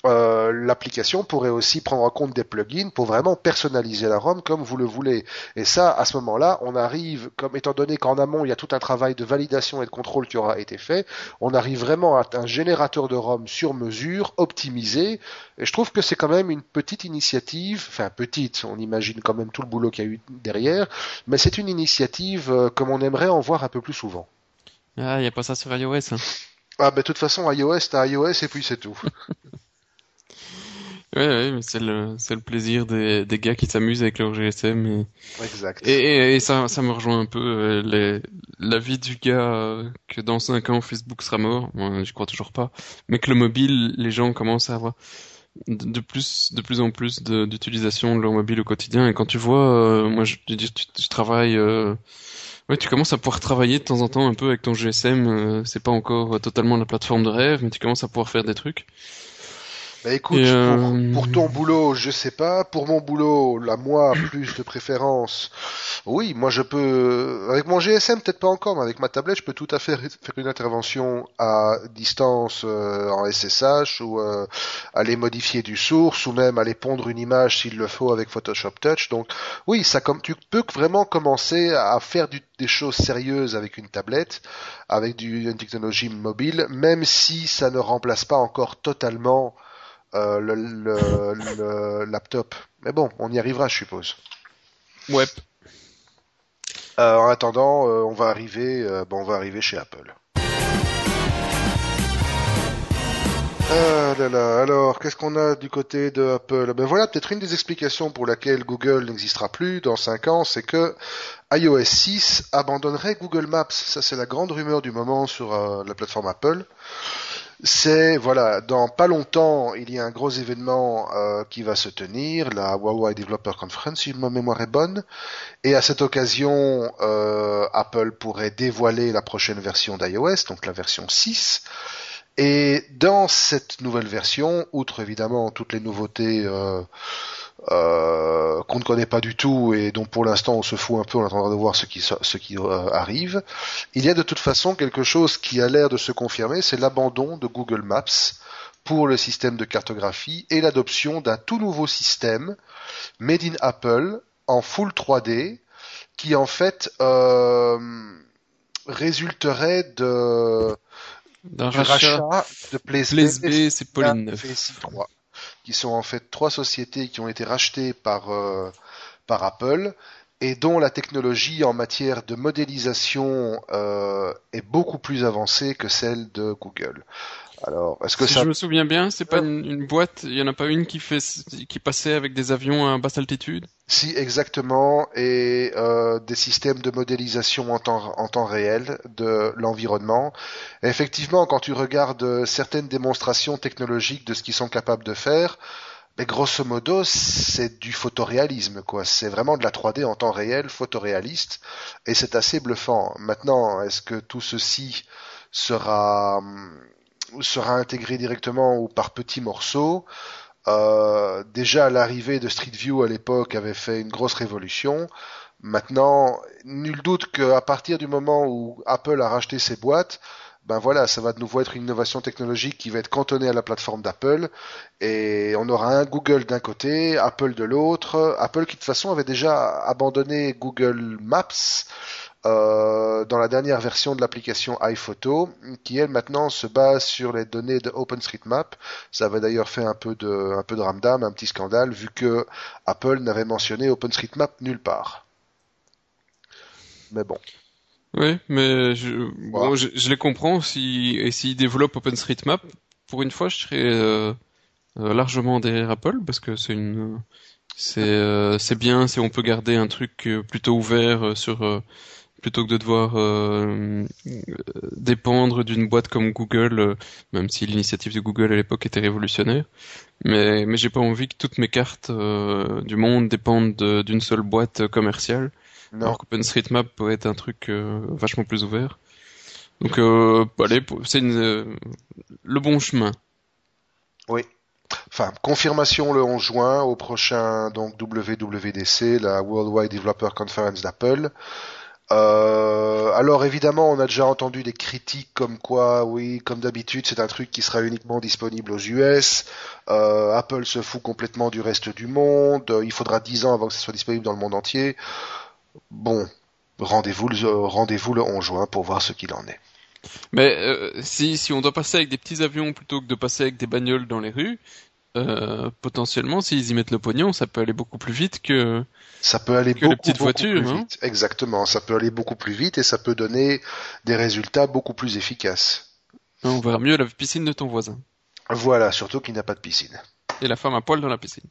euh, l'application pourrait aussi prendre en compte des plugins pour vraiment personnaliser la ROM comme vous le voulez. Et ça, à ce moment-là, on arrive, comme étant donné qu'en amont il y a tout un travail de validation et de contrôle qui aura été fait, on arrive vraiment à un générateur de ROM sur mesure, optimisé. Et je trouve que c'est quand même une petite initiative, enfin petite, on imagine quand même tout le boulot qu'il y a eu derrière, mais c'est une initiative euh, comme on aimerait en voir un peu plus souvent.
Ah, il n'y a pas ça sur iOS. Hein.
Ah, ben de toute façon, iOS, t'as iOS et puis c'est tout.
Ouais, ouais, mais c'est le, c'est le plaisir des, des gars qui s'amusent avec leur GSM. Et,
exact.
Et, et, ça, ça me rejoint un peu euh, les, la vie du gars euh, que dans 5 ans Facebook sera mort. Moi, je crois toujours pas. Mais que le mobile, les gens commencent à avoir de plus, de plus en plus d'utilisation de, leur mobile au quotidien. Et quand tu vois, euh, moi, je, je, je, travaille. Ouais, tu commences à pouvoir travailler de temps en temps un peu avec ton GSM. c'est pas encore totalement la plateforme de rêve, mais tu commences à pouvoir faire des trucs.
Bah écoute, euh, pour, ton boulot, je sais pas. Pour mon boulot, la moi plus de préférence. Oui, moi je peux. Avec mon GSM, peut-être pas encore, mais avec ma tablette, je peux tout à fait faire une intervention à distance euh, en SSH ou euh, aller modifier du source ou même aller pondre une image s'il le faut avec Photoshop Touch. Donc oui, ça comme tu peux vraiment commencer à faire des choses sérieuses avec une tablette, avec du, une technologie mobile, même si ça ne remplace pas encore totalement euh, le, le, laptop. Mais bon, on y arrivera, je suppose.
Ouais.
Euh, en attendant, euh, on va arriver, bon, on va arriver chez Apple. Ah là là, alors qu'est-ce qu'on a du côté de Apple? Ben voilà, peut-être une des explications pour laquelle Google n'existera plus dans 5 ans, c'est que iOS 6 abandonnerait Google Maps. Ça c'est la grande rumeur du moment sur la plateforme Apple c'est voilà, dans pas longtemps, il y a un gros événement euh, qui va se tenir, la Huawei Developer Conference, si ma mémoire est bonne, et à cette occasion, euh, Apple pourrait dévoiler la prochaine version d'iOS, donc la version 6. Et dans cette nouvelle version, outre évidemment toutes les nouveautés euh, euh, qu'on ne connaît pas du tout et dont pour l'instant on se fout un peu en attendant de voir ce qui, ce qui euh, arrive. Il y a de toute façon quelque chose qui a l'air de se confirmer, c'est l'abandon de Google Maps pour le système de cartographie et l'adoption d'un tout nouveau système made in Apple en full 3D qui en fait euh, résulterait de
d'un rachat, de PlaceB, c'est Pauline 9
qui sont en fait trois sociétés qui ont été rachetées par, euh, par Apple et dont la technologie en matière de modélisation euh, est beaucoup plus avancée que celle de Google. Alors, est-ce que
si
ça...
je me souviens bien, c'est pas une, boîte, il y en a pas une qui fait qui passait avec des avions à basse altitude?
Si, exactement, et euh, des systèmes de modélisation en temps, en temps réel de l'environnement. Effectivement, quand tu regardes certaines démonstrations technologiques de ce qu'ils sont capables de faire, mais grosso modo, c'est du photoréalisme, quoi. C'est vraiment de la 3D en temps réel, photoréaliste, et c'est assez bluffant. Maintenant, est-ce que tout ceci sera sera intégré directement ou par petits morceaux. Euh, déjà l'arrivée de Street View à l'époque avait fait une grosse révolution. Maintenant, nul doute qu'à partir du moment où Apple a racheté ses boîtes, ben voilà, ça va de nouveau être une innovation technologique qui va être cantonnée à la plateforme d'Apple et on aura un Google d'un côté, Apple de l'autre. Apple qui de toute façon avait déjà abandonné Google Maps euh, dans la dernière version de l'application iPhoto, qui elle maintenant se base sur les données de OpenStreetMap. Ça avait d'ailleurs fait un peu de un peu de ramdam, un petit scandale, vu que Apple n'avait mentionné OpenStreetMap nulle part. Mais bon.
Oui, mais je, bon, je, je, les comprends. Si, et s'ils développent OpenStreetMap, pour une fois, je serais euh, euh, largement derrière Apple parce que c'est une, c'est, euh, c'est bien si on peut garder un truc plutôt ouvert sur, plutôt que de devoir dépendre d'une boîte comme Google, même si l'initiative de Google à l'époque était révolutionnaire. Mais, mais j'ai pas envie que toutes mes cartes du monde dépendent d'une seule boîte commerciale. Non. Alors qu'OpenStreetMap peut être un truc euh, vachement plus ouvert. Donc, euh, allez, c'est euh, le bon chemin.
Oui. Enfin, confirmation le 11 juin au prochain donc WWDC, la Worldwide Developer Conference d'Apple. Euh, alors évidemment, on a déjà entendu des critiques comme quoi, oui, comme d'habitude, c'est un truc qui sera uniquement disponible aux US. Euh, Apple se fout complètement du reste du monde. Il faudra 10 ans avant que ce soit disponible dans le monde entier. Bon, rendez-vous le, rendez-vous le 11 juin pour voir ce qu'il en est.
Mais euh, si, si on doit passer avec des petits avions plutôt que de passer avec des bagnoles dans les rues, euh, potentiellement, s'ils y mettent le pognon, ça peut aller beaucoup plus vite que
ça peut aller beaucoup, les petites voitures. Plus hein. vite. Exactement, ça peut aller beaucoup plus vite et ça peut donner des résultats beaucoup plus efficaces.
On verra mieux la piscine de ton voisin.
Voilà, surtout qu'il n'a pas de piscine.
Et la femme à poil dans la piscine.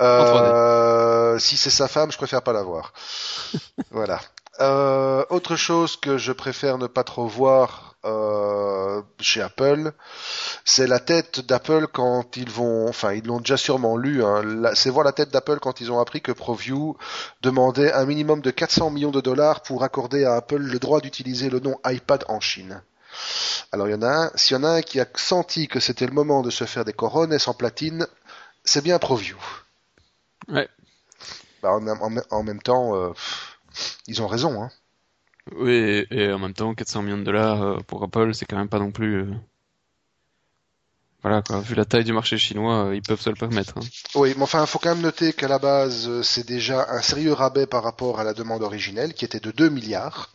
Euh, si c'est sa femme, je préfère pas la voir. voilà. Euh, autre chose que je préfère ne pas trop voir euh, chez Apple, c'est la tête d'Apple quand ils vont, enfin ils l'ont déjà sûrement lu, hein, c'est voir la tête d'Apple quand ils ont appris que ProView demandait un minimum de 400 millions de dollars pour accorder à Apple le droit d'utiliser le nom iPad en Chine. Alors il y en a un, s'il y en a un qui a senti que c'était le moment de se faire des couronnes en platine, c'est bien ProView.
Ouais.
Bah, en, même temps, euh, ils ont raison. Hein.
Oui, et, en même temps, 400 millions de dollars euh, pour Apple, c'est quand même pas non plus. Euh, voilà, quoi. Vu la taille du marché chinois, ils peuvent se le permettre. Hein.
Oui, mais enfin, il faut quand même noter qu'à la base, c'est déjà un sérieux rabais par rapport à la demande originelle, qui était de 2 milliards.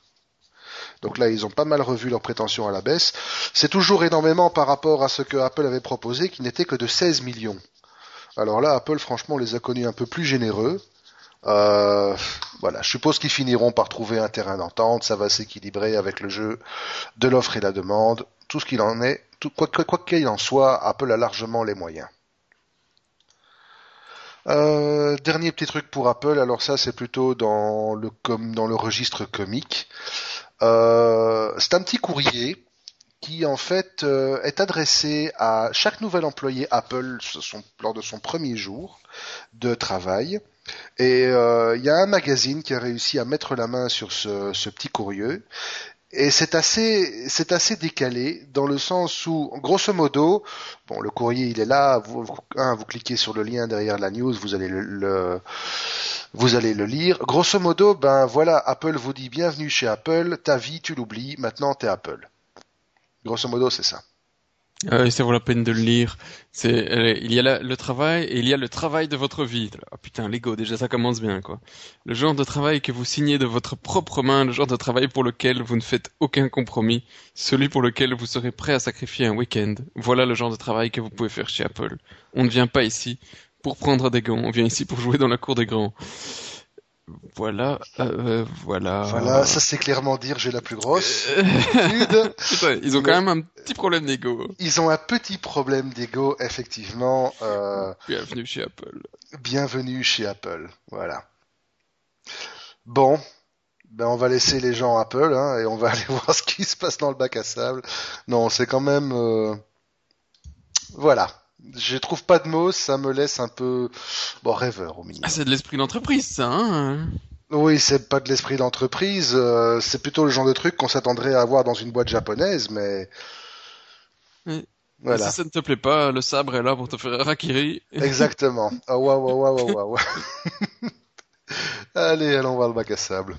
Donc là, ils ont pas mal revu leurs prétentions à la baisse. C'est toujours énormément par rapport à ce que Apple avait proposé, qui n'était que de 16 millions. Alors là, Apple, franchement, les a connus un peu plus généreux. Euh, voilà, je suppose qu'ils finiront par trouver un terrain d'entente, ça va s'équilibrer avec le jeu de l'offre et la demande. Tout ce qu'il en est, quoi qu'il en soit, Apple a largement les moyens. Euh, dernier petit truc pour Apple, alors ça c'est plutôt dans le registre comique. Euh, c'est un petit courrier qui en fait euh, est adressé à chaque nouvel employé Apple lors de son premier jour de travail. Et euh, il y a un magazine qui a réussi à mettre la main sur ce, petit courrier. Et c'est assez, décalé dans le sens où, grosso modo, bon, le courrier il est là. Vous, vous cliquez sur le lien derrière la news, vous allez le, vous allez le lire. Grosso modo, ben voilà, Apple vous dit bienvenue chez Apple. Ta vie, tu l'oublies. Maintenant, t'es Apple. Grosso modo, c'est ça.
Euh, ça vaut la peine de le lire. Il y a le travail et il y a le travail de votre vie. Oh putain, Lego, déjà ça commence bien, quoi. Le genre de travail que vous signez de votre propre main, le genre de travail pour lequel vous ne faites aucun compromis, celui pour lequel vous serez prêt à sacrifier un week-end. Voilà le genre de travail que vous pouvez faire chez Apple. On ne vient pas ici pour prendre des gants, on vient ici pour jouer dans la cour des grands. Voilà, euh, voilà.
Voilà, ça c'est clairement dire j'ai la plus grosse.
ils ont quand même un petit problème d'ego.
Ils ont un petit problème d'ego, effectivement. Euh...
Bienvenue chez Apple.
Bienvenue chez Apple, voilà. Bon, ben on va laisser les gens Apple hein, et on va aller voir ce qui se passe dans le bac à sable. Non, c'est quand même, euh... voilà je trouve pas de mots, ça me laisse un peu bon rêveur au minimum.
Ah, c'est de l'esprit d'entreprise, ça. Hein
oui, c'est pas de l'esprit d'entreprise, euh, c'est plutôt le genre de truc qu'on s'attendrait à avoir dans une boîte japonaise, mais.
Voilà. Si ça ne te plaît pas, le sabre est là pour te faire rakiri.
Exactement. Oh, waouh, waouh, waouh, waouh. Allez, allons voir le bac à sable.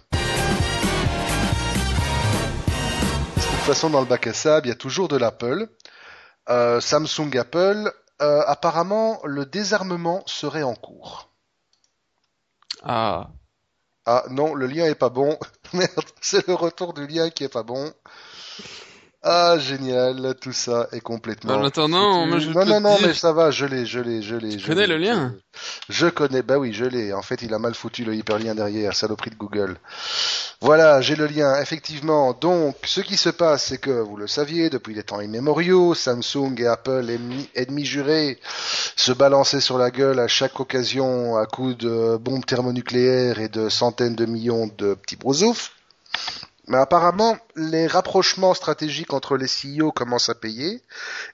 De toute façon, dans le bac à sable, il y a toujours de l'Apple. Euh, Samsung, Apple. Euh, apparemment, le désarmement serait en cours.
Ah.
Ah non, le lien est pas bon. Merde, c'est le retour du lien qui est pas bon. Ah, génial, tout ça est complètement.
En attendant,
foutu.
moi, je
non, non, non, mais ça va, je l'ai, je l'ai, je l'ai.
Tu
je
connais le lien
je, je connais, bah oui, je l'ai. En fait, il a mal foutu le hyperlien derrière, saloperie de Google. Voilà, j'ai le lien, effectivement. Donc, ce qui se passe, c'est que, vous le saviez, depuis des temps immémoriaux, Samsung et Apple, ennemis, ennemis jurés, se balançaient sur la gueule à chaque occasion à coups de bombes thermonucléaires et de centaines de millions de petits brousoufs. Mais apparemment, les rapprochements stratégiques entre les CEO commencent à payer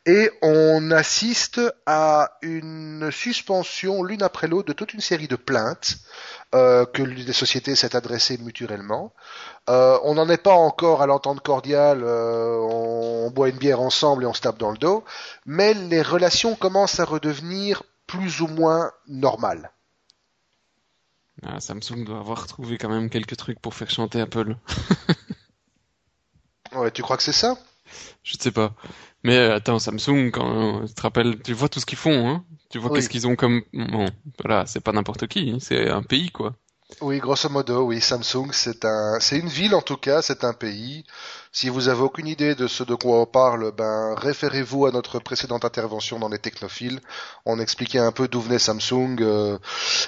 et on assiste à une suspension l'une après l'autre de toute une série de plaintes euh, que les sociétés s'est adressées mutuellement. Euh, on n'en est pas encore à l'entente cordiale, euh, on boit une bière ensemble et on se tape dans le dos, mais les relations commencent à redevenir plus ou moins normales.
Ah, Samsung doit avoir trouvé quand même quelques trucs pour faire chanter Apple.
Ouais, tu crois que c'est ça?
Je sais pas. Mais euh, attends, Samsung, quand euh, tu te rappelles, tu vois tout ce qu'ils font, hein? Tu vois
Oui.
qu'est-ce qu'ils ont comme... Bon, voilà, c'est pas n'importe qui, hein, c'est un pays, quoi.
Oui, grosso modo, oui, Samsung, c'est un, c'est une ville en tout cas, c'est un pays. Si vous avez aucune idée de ce de quoi on parle, ben référez-vous à notre précédente intervention dans les technophiles. On expliquait un peu d'où venait Samsung, euh,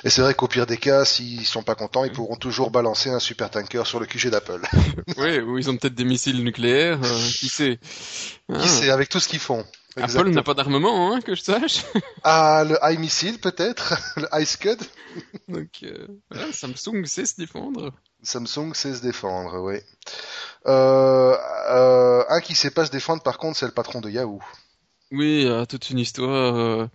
et c'est vrai qu'au pire des cas, s'ils sont pas contents, ils pourront toujours balancer un super tanker sur le QG d'Apple.
ouais, ou ils ont peut-être des missiles nucléaires, euh, qui sait Ah,
Qui sait, avec tout ce qu'ils font.
Apple
Exactement.
n'a pas d'armement, hein, que je sache.
Ah, le iMissile peut-être, le iScud.
Donc, euh, voilà, Samsung sait se défendre.
Samsung sait se défendre, oui. Euh, euh, un qui sait pas se défendre, par contre, c'est le patron de Yahoo.
Oui, euh, toute une histoire. euh,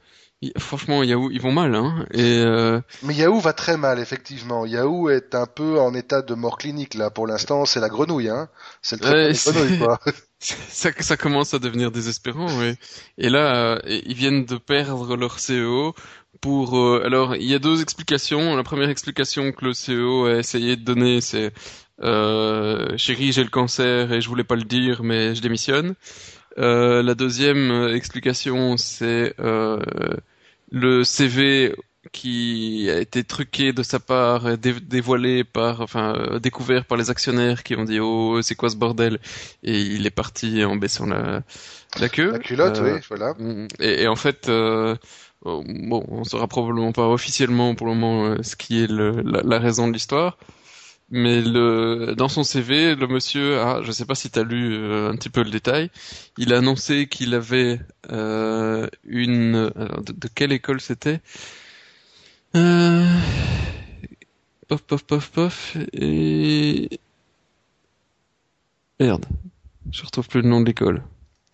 y- Franchement, Yahoo, ils vont mal, hein. Et euh,
Mais Yahoo va très mal, effectivement. Yahoo est un peu en état de mort clinique, là. Pour l'instant, c'est la grenouille, hein. C'est le
Ouais,
des
c'est-
grenouilles, quoi.
ça, ça commence à devenir désespérant, ouais. Et là, euh, ils viennent de perdre leur CEO pour. euh, alors, il y a deux explications. La première explication que le CEO a essayé de donner, c'est euh, chérie, j'ai le cancer et je voulais pas le dire, mais je démissionne. Euh, la deuxième euh, explication, c'est euh, le CV qui a été truqué de sa part, dé- dévoilé par, enfin, euh, découvert par les actionnaires qui ont dit oh c'est quoi ce bordel? Et il est parti en baissant la, la queue.
La culotte,
Euh,
oui, voilà.
et, et en fait, euh, oh, bon, on saura probablement pas officiellement pour le moment euh, ce qui est le, la, la raison de l'histoire. Mais le, dans son CV, le monsieur, ah, je sais pas si tu as lu euh, un petit peu le détail, il a annoncé qu'il avait euh, une... alors, de, de quelle école c'était? Euh, Pof, pof, pof, pof, et... Merde, je retrouve plus le nom de l'école.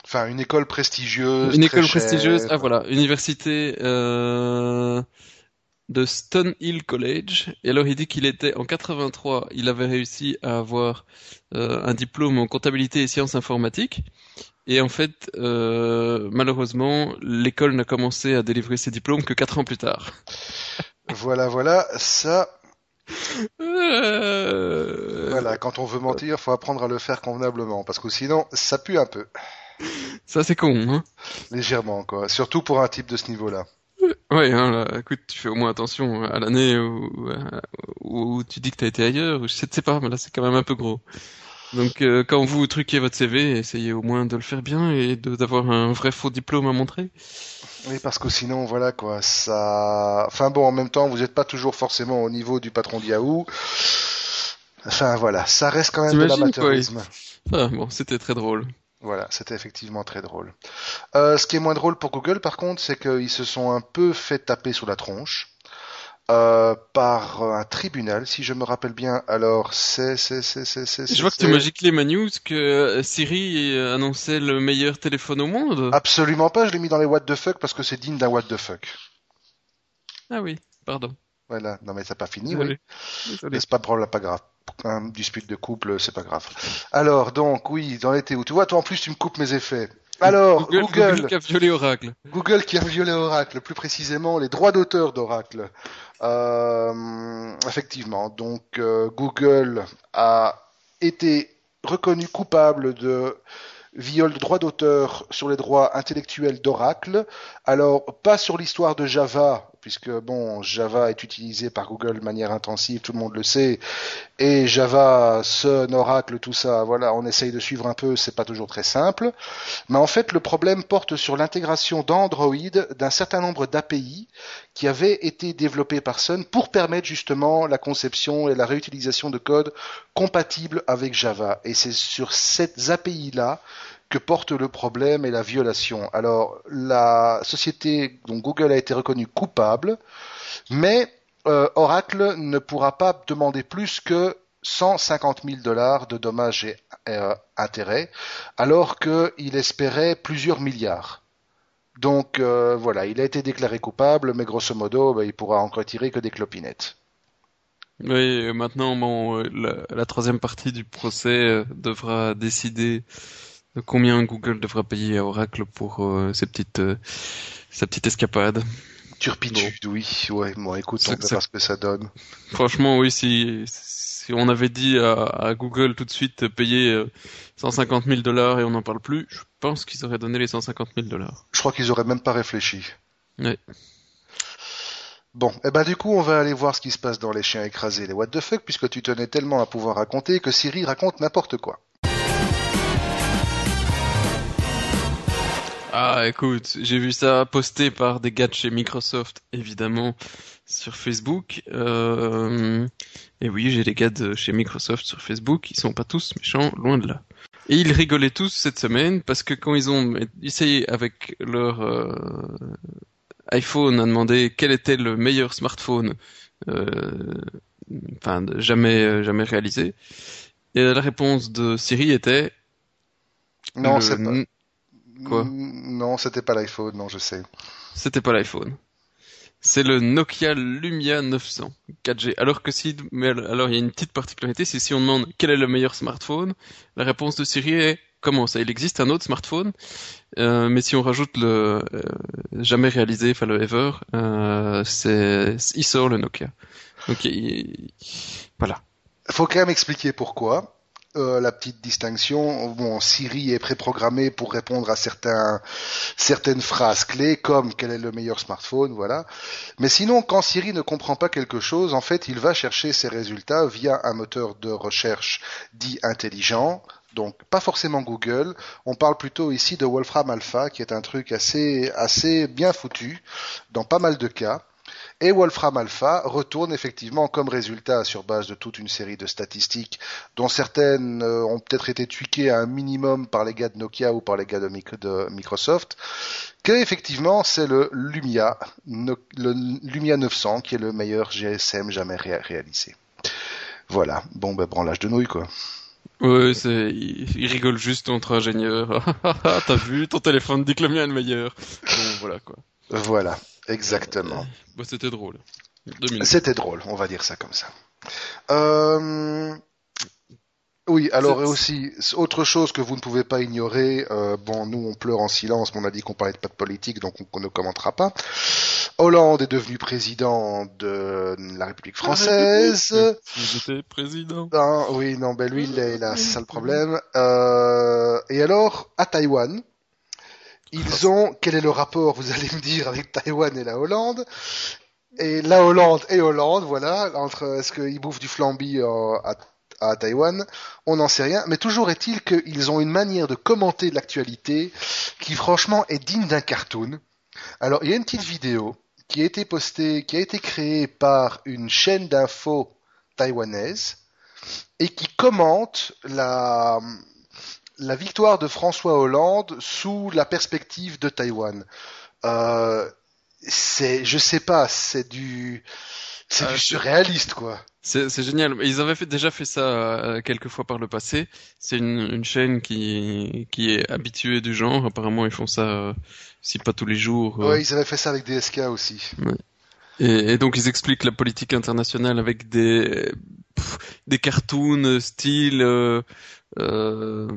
Enfin, une école prestigieuse.
Une école
chère.
prestigieuse, ah voilà, université euh, de Stone Hill College. Et alors il dit qu'il était en 83, il avait réussi à avoir euh, un diplôme en comptabilité et sciences informatiques. Et en fait, euh, malheureusement, l'école n'a commencé à délivrer ses diplômes que quatre ans plus tard.
Voilà, voilà. Ça,
Euh,
voilà. Quand on veut mentir, faut apprendre à le faire convenablement. Parce que sinon, ça pue un peu.
Ça c'est con, hein.
Légèrement, quoi. Surtout pour un type de ce niveau-là.
Ouais, hein, là, écoute, tu fais au moins attention à l'année où, où, où tu dis que t'as été ailleurs. Je sais pas, mais là c'est quand même un peu gros. Donc euh, quand vous truquez votre CV, essayez au moins de le faire bien et d'avoir un vrai faux diplôme à montrer.
Oui, parce que sinon, voilà, quoi. Ça. Enfin bon, en même temps, vous n'êtes pas toujours forcément au niveau du patron de Yahoo. Enfin voilà, ça reste quand même de l'amateurisme.
Ah, bon, c'était très drôle.
Voilà, c'était effectivement très drôle. Euh, ce qui est moins drôle pour Google, par contre, c'est qu'ils se sont un peu fait taper sous la tronche euh, par un tribunal, si je me rappelle bien. Alors, c'est, c'est, c'est, c'est, c'est.
Je vois que tu
c'est-
m'as giclé ma news que euh, Siri euh, annonçait le meilleur téléphone au monde.
Absolument pas. Je l'ai mis dans les what the fuck parce que c'est digne d'un what the fuck.
Ah oui, pardon.
Voilà. Non mais ça n'a pas fini. oui.
Désolé.
Mais c'est pas problème, pas grave. Un dispute de couple, c'est pas grave. Alors, donc, oui, dans les où Tu vois, toi, en plus, tu me coupes mes effets. Alors,
Google,
Google,
Google qui a violé Oracle.
Google qui a violé Oracle, plus précisément les droits d'auteur d'Oracle. Euh, effectivement, donc euh, Google a été reconnu coupable de viol de droits d'auteur sur les droits intellectuels d'Oracle. Alors, pas sur l'histoire de Java, puisque bon, Java est utilisé par Google de manière intensive, tout le monde le sait, et Java, Sun, Oracle, tout ça, voilà, on essaye de suivre un peu, c'est pas toujours très simple. Mais en fait, le problème porte sur l'intégration d'Android d'un certain nombre d'API qui avaient été développés par Sun pour permettre justement la conception et la réutilisation de code compatible avec Java. Et c'est sur ces API-là que porte le problème et la violation. Alors, la société, donc Google a été reconnue coupable, mais euh, Oracle ne pourra pas demander plus que 150 000 dollars de dommages et euh, intérêts, alors qu'il espérait plusieurs milliards. Donc euh, voilà, il a été déclaré coupable, mais grosso modo, bah, il pourra en retirer que des clopinettes.
Oui, maintenant, bon, la, troisième partie du procès devra décider de combien Google devra payer à Oracle pour euh, ses petites, euh, sa petite escapade?
Turpitude, oui, ouais, bon écoute, on
C'est-
verra ce que ça donne.
Franchement, oui, si, si on avait dit à, à Google tout de suite payer euh, 150 000 dollars et on n'en parle plus, je pense qu'ils auraient donné les 150 000 dollars.
Je crois qu'ils auraient même pas réfléchi.
Ouais.
Bon, et ben du coup, on va aller voir ce qui se passe dans les chiens écrasés, les what the fuck, puisque tu tenais tellement à pouvoir raconter que Siri raconte n'importe quoi.
Ah, écoute, j'ai vu ça posté par des gars de chez Microsoft, évidemment, sur Facebook. Euh, et oui, j'ai des gars de chez Microsoft sur Facebook, ils sont pas tous méchants, loin de là. Et ils rigolaient tous cette semaine parce que quand ils ont essayé avec leur euh, iPhone à demander quel était le meilleur smartphone, euh, enfin jamais jamais réalisé, et la réponse de Siri était
Non, c'est pas.
Quoi
Mm, Non, c'était pas l'iPhone, non, je sais.
C'était pas l'iPhone. C'est le Nokia Lumia 900 4G. Alors que si, mais alors il y a une petite particularité, c'est si on demande quel est le meilleur smartphone, la réponse de Siri est comment ça Il existe un autre smartphone, euh, mais si on rajoute le euh, jamais réalisé, enfin le ever, euh, c'est il sort le Nokia. Donc il- voilà.
Faut quand même expliquer pourquoi. Euh, la petite distinction, bon, Siri est préprogrammé pour répondre à certaines phrases clés, comme quel est le meilleur smartphone, voilà. Mais sinon, quand Siri ne comprend pas quelque chose, en fait, il va chercher ses résultats via un moteur de recherche dit intelligent, donc pas forcément Google. On parle plutôt ici de Wolfram Alpha, qui est un truc assez, assez bien foutu dans pas mal de cas. Et Wolfram Alpha retourne effectivement comme résultat sur base de toute une série de statistiques dont certaines euh, ont peut-être été tweakées à un minimum par les gars de Nokia ou par les gars de, Mic- de Microsoft, que effectivement c'est le Lumia, le Lumia 900 qui est le meilleur GSM jamais ré- réalisé. Voilà, bon ben branlage de nouilles quoi.
Ouais, c'est il, il rigole juste entre ingénieurs. T'as vu, ton téléphone dit que le mien est le meilleur. Bon, voilà quoi.
Voilà, exactement.
Bah, c'était drôle.
C'était drôle, on va dire ça comme ça. Euh, Oui, alors et aussi, autre chose que vous ne pouvez pas ignorer, euh, bon, nous on pleure en silence, mais on a dit qu'on parlait pas de politique, donc on, on ne commentera pas. Hollande est devenu président de la République française.
J'étais président.
Ah, oui, non, ben lui, il est là, c'est ça le problème. Euh, et alors, à Taïwan, ils ont, quel est le rapport, vous allez me dire, avec Taïwan et la Hollande? Et la Hollande et Hollande, voilà, entre, est-ce qu'ils bouffent du flamby euh, à, à Taïwan? On n'en sait rien, mais toujours est-il qu'ils ont une manière de commenter l'actualité qui, franchement, est digne d'un cartoon. Alors, il y a une petite vidéo qui a été postée, qui a été créée par une chaîne d'infos taïwanaise et qui commente la, la victoire de François Hollande sous la perspective de Taïwan. Euh, c'est, je sais pas, c'est du, c'est
Ah,
du
c'est-
surréaliste quoi.
C'est c'est génial. Ils avaient fait, déjà fait ça euh, quelques fois par le passé. C'est une, une chaîne qui, qui est habituée du genre. Apparemment, ils font ça, euh, si pas tous les jours. euh,
Ouais, ils avaient fait ça avec DSK aussi.
Et, et donc ils expliquent la politique internationale avec des pff, des cartoons style euh, euh,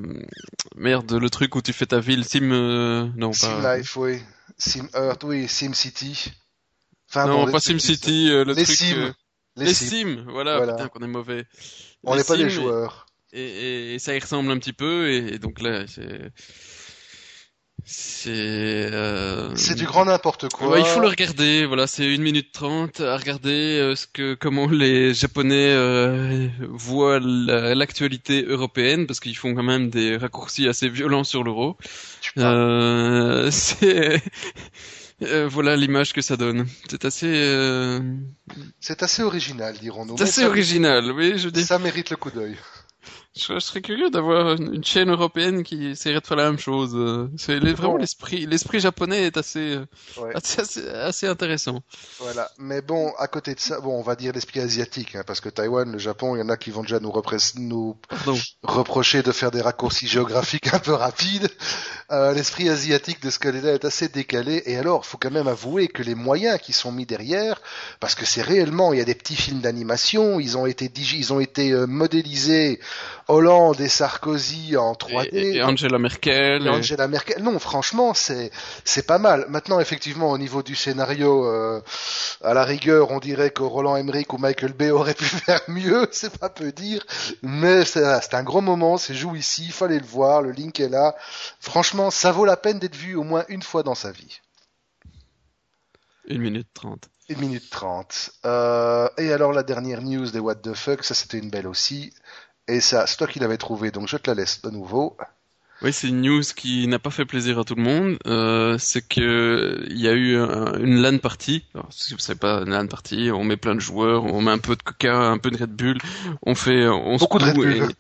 merde, le truc où tu fais ta ville, Sim, euh, non
Sim
pas.
Life, oui. Sim Earth, oui. Sim City. Enfin,
non,
bon,
pas
trucs-
SimCity, euh, le
Les
truc.
Sims.
euh,
Les,
les
Sims.
Voilà,
Voilà.
putain qu'on est mauvais.
On n'est pas des joueurs.
Et, et, et ça y ressemble un petit peu, et, et donc là, c'est. C'est. Euh...
C'est du grand n'importe quoi.
Ouais, il faut le regarder. Voilà, c'est une minute trente à regarder euh, ce que comment les Japonais euh, voient la- l'actualité européenne parce qu'ils font quand même des raccourcis assez violents sur l'euro. Euh, c'est euh, voilà l'image que ça donne. C'est assez euh,
C'est assez original, dirons-nous.
c'est assez original. Oui, je dis.
Ça mérite le coup d'œil.
Je, serais curieux d'avoir une, chaîne européenne qui essaierait de faire la même chose. Euh, C'est vraiment
Bon.
l'esprit l'esprit japonais est assez euh,
Ouais.
assez, assez, intéressant.
Voilà. Mais bon, à côté de ça, bon, on va dire l'esprit asiatique, hein, parce que Taïwan, le Japon, il y en a qui vont déjà nous, repress- nous
Pardon.
reprocher de faire des raccourcis géographiques un peu rapides. Euh, l'esprit asiatique de ce côté-là est assez décalé. Et alors, faut quand même avouer que les moyens qui sont mis derrière, parce que c'est réellement, il y a des petits films d'animation, ils ont été digi- ils ont été modélisés Hollande et Sarkozy en 3D.
Et, et Angela Merkel.
Et
et-
Angela Merkel. Non, franchement, c'est c'est pas mal. Maintenant, effectivement, au niveau du scénario, euh, à la rigueur, on dirait que Roland Emmerich ou Michael Bay auraient pu faire mieux. C'est pas peu dire, mais c'est c'est un gros moment. C'est il fallait le voir. Le link est là. Franchement, ça vaut la peine d'être vu au moins une fois dans sa vie.
Une minute trente.
Une minute trente. Euh, et alors la dernière news des What the fuck, ça c'était une belle aussi. Et ça, c'est toi qui l'avais trouvé, donc je te la laisse de nouveau.
Oui, c'est une news qui n'a pas fait plaisir à tout le monde. Euh, c'est que il y a eu un- une LAN party. Alors, si vous savez pas, une LAN party, on met plein de joueurs, on met un peu de Coca, un peu de Red Bull, on fait, on se
Beaucoup de Red
et-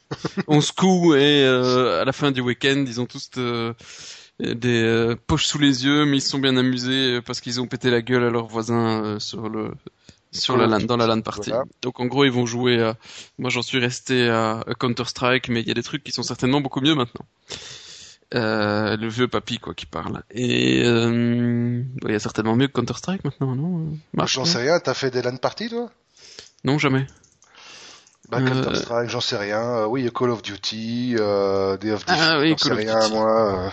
on se coud et euh, à la fin du week-end, ils ont tous euh, des euh, poches sous les yeux, mais ils se sont bien amusés parce qu'ils ont pété la gueule à leurs voisins euh, sur le sur la LAN, dans la LAN party.
Voilà.
Donc en gros, ils vont jouer à... Moi, j'en suis resté à à Counter-Strike, mais il y a des trucs qui sont certainement beaucoup mieux maintenant. Euh, le vieux papy, quoi, qui parle. Et euh... il y a certainement mieux que Counter-Strike maintenant, non? Marc,
J'en sais rien. T'as fait des LAN parties, toi?
Non, jamais.
Bah,
Euh,
Counter Strike, j'en sais rien. Euh, oui, Call of Duty, euh, Day of Defeat,
Ah oui,
j'en sais rien,
Duty.
moi. euh.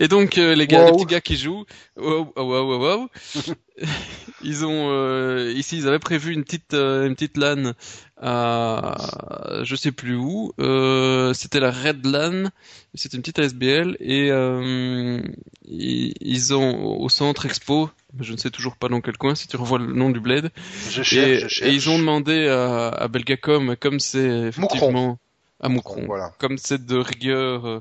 Et donc euh, les gars,
Wow.
les petits gars qui jouent, wow, wow, wow, wow, ils ont euh, ici ils avaient prévu une petite euh, une petite LAN à je sais plus où. Euh, c'était la Red LAN, c'était une petite ASBL et euh, ils ont au centre Expo, je ne sais toujours pas dans quel coin. Si tu revois le nom du bled,
Je cherche,
et,
je cherche.
et ils ont demandé à, à Belgacom comme c'est effectivement à Moucron
Voilà.
comme c'est de rigueur euh,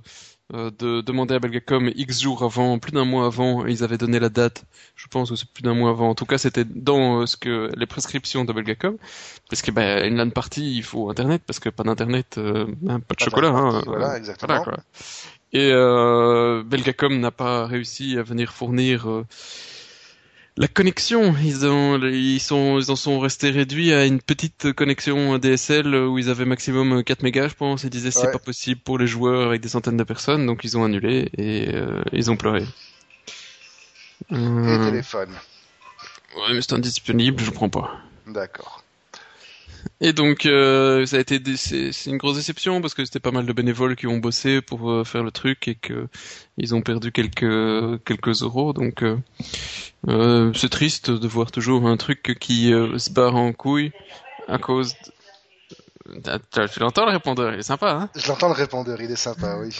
euh, de demander à Belgacom X jours avant, plus d'un mois avant, ils avaient donné la date. Je pense que c'est plus d'un mois avant. En tout cas, c'était dans euh, ce que les prescriptions de Belgacom, parce que ben une LAN party, il faut Internet, parce que pas d'Internet, euh, ben, pas de
Pas
chocolat. Hein,
voilà,
Euh,
exactement.
quoi. Et euh, Belgacom n'a pas réussi à venir fournir euh, la connexion. Ils ont, ils sont, ils en sont restés réduits à une petite connexion DSL où ils avaient maximum 4 mégas, je pense. Ils disaient c'est
Ouais.
pas possible pour les joueurs avec des centaines de personnes, donc ils ont annulé et euh, ils ont pleuré.
Et
Euh,
téléphone.
ouais, mais c'est indisponible, je prends pas.
D'accord.
Et donc euh, ça a été c'est une grosse déception parce que c'était pas mal de bénévoles qui ont bossé pour euh, faire le truc et que ils ont perdu quelques quelques euros donc euh, c'est triste de voir toujours un truc qui se barre en couille à cause de... Ah, Tu l'entends le répondeur, il est sympa hein?
Je l'entends le répondeur, il est sympa, oui.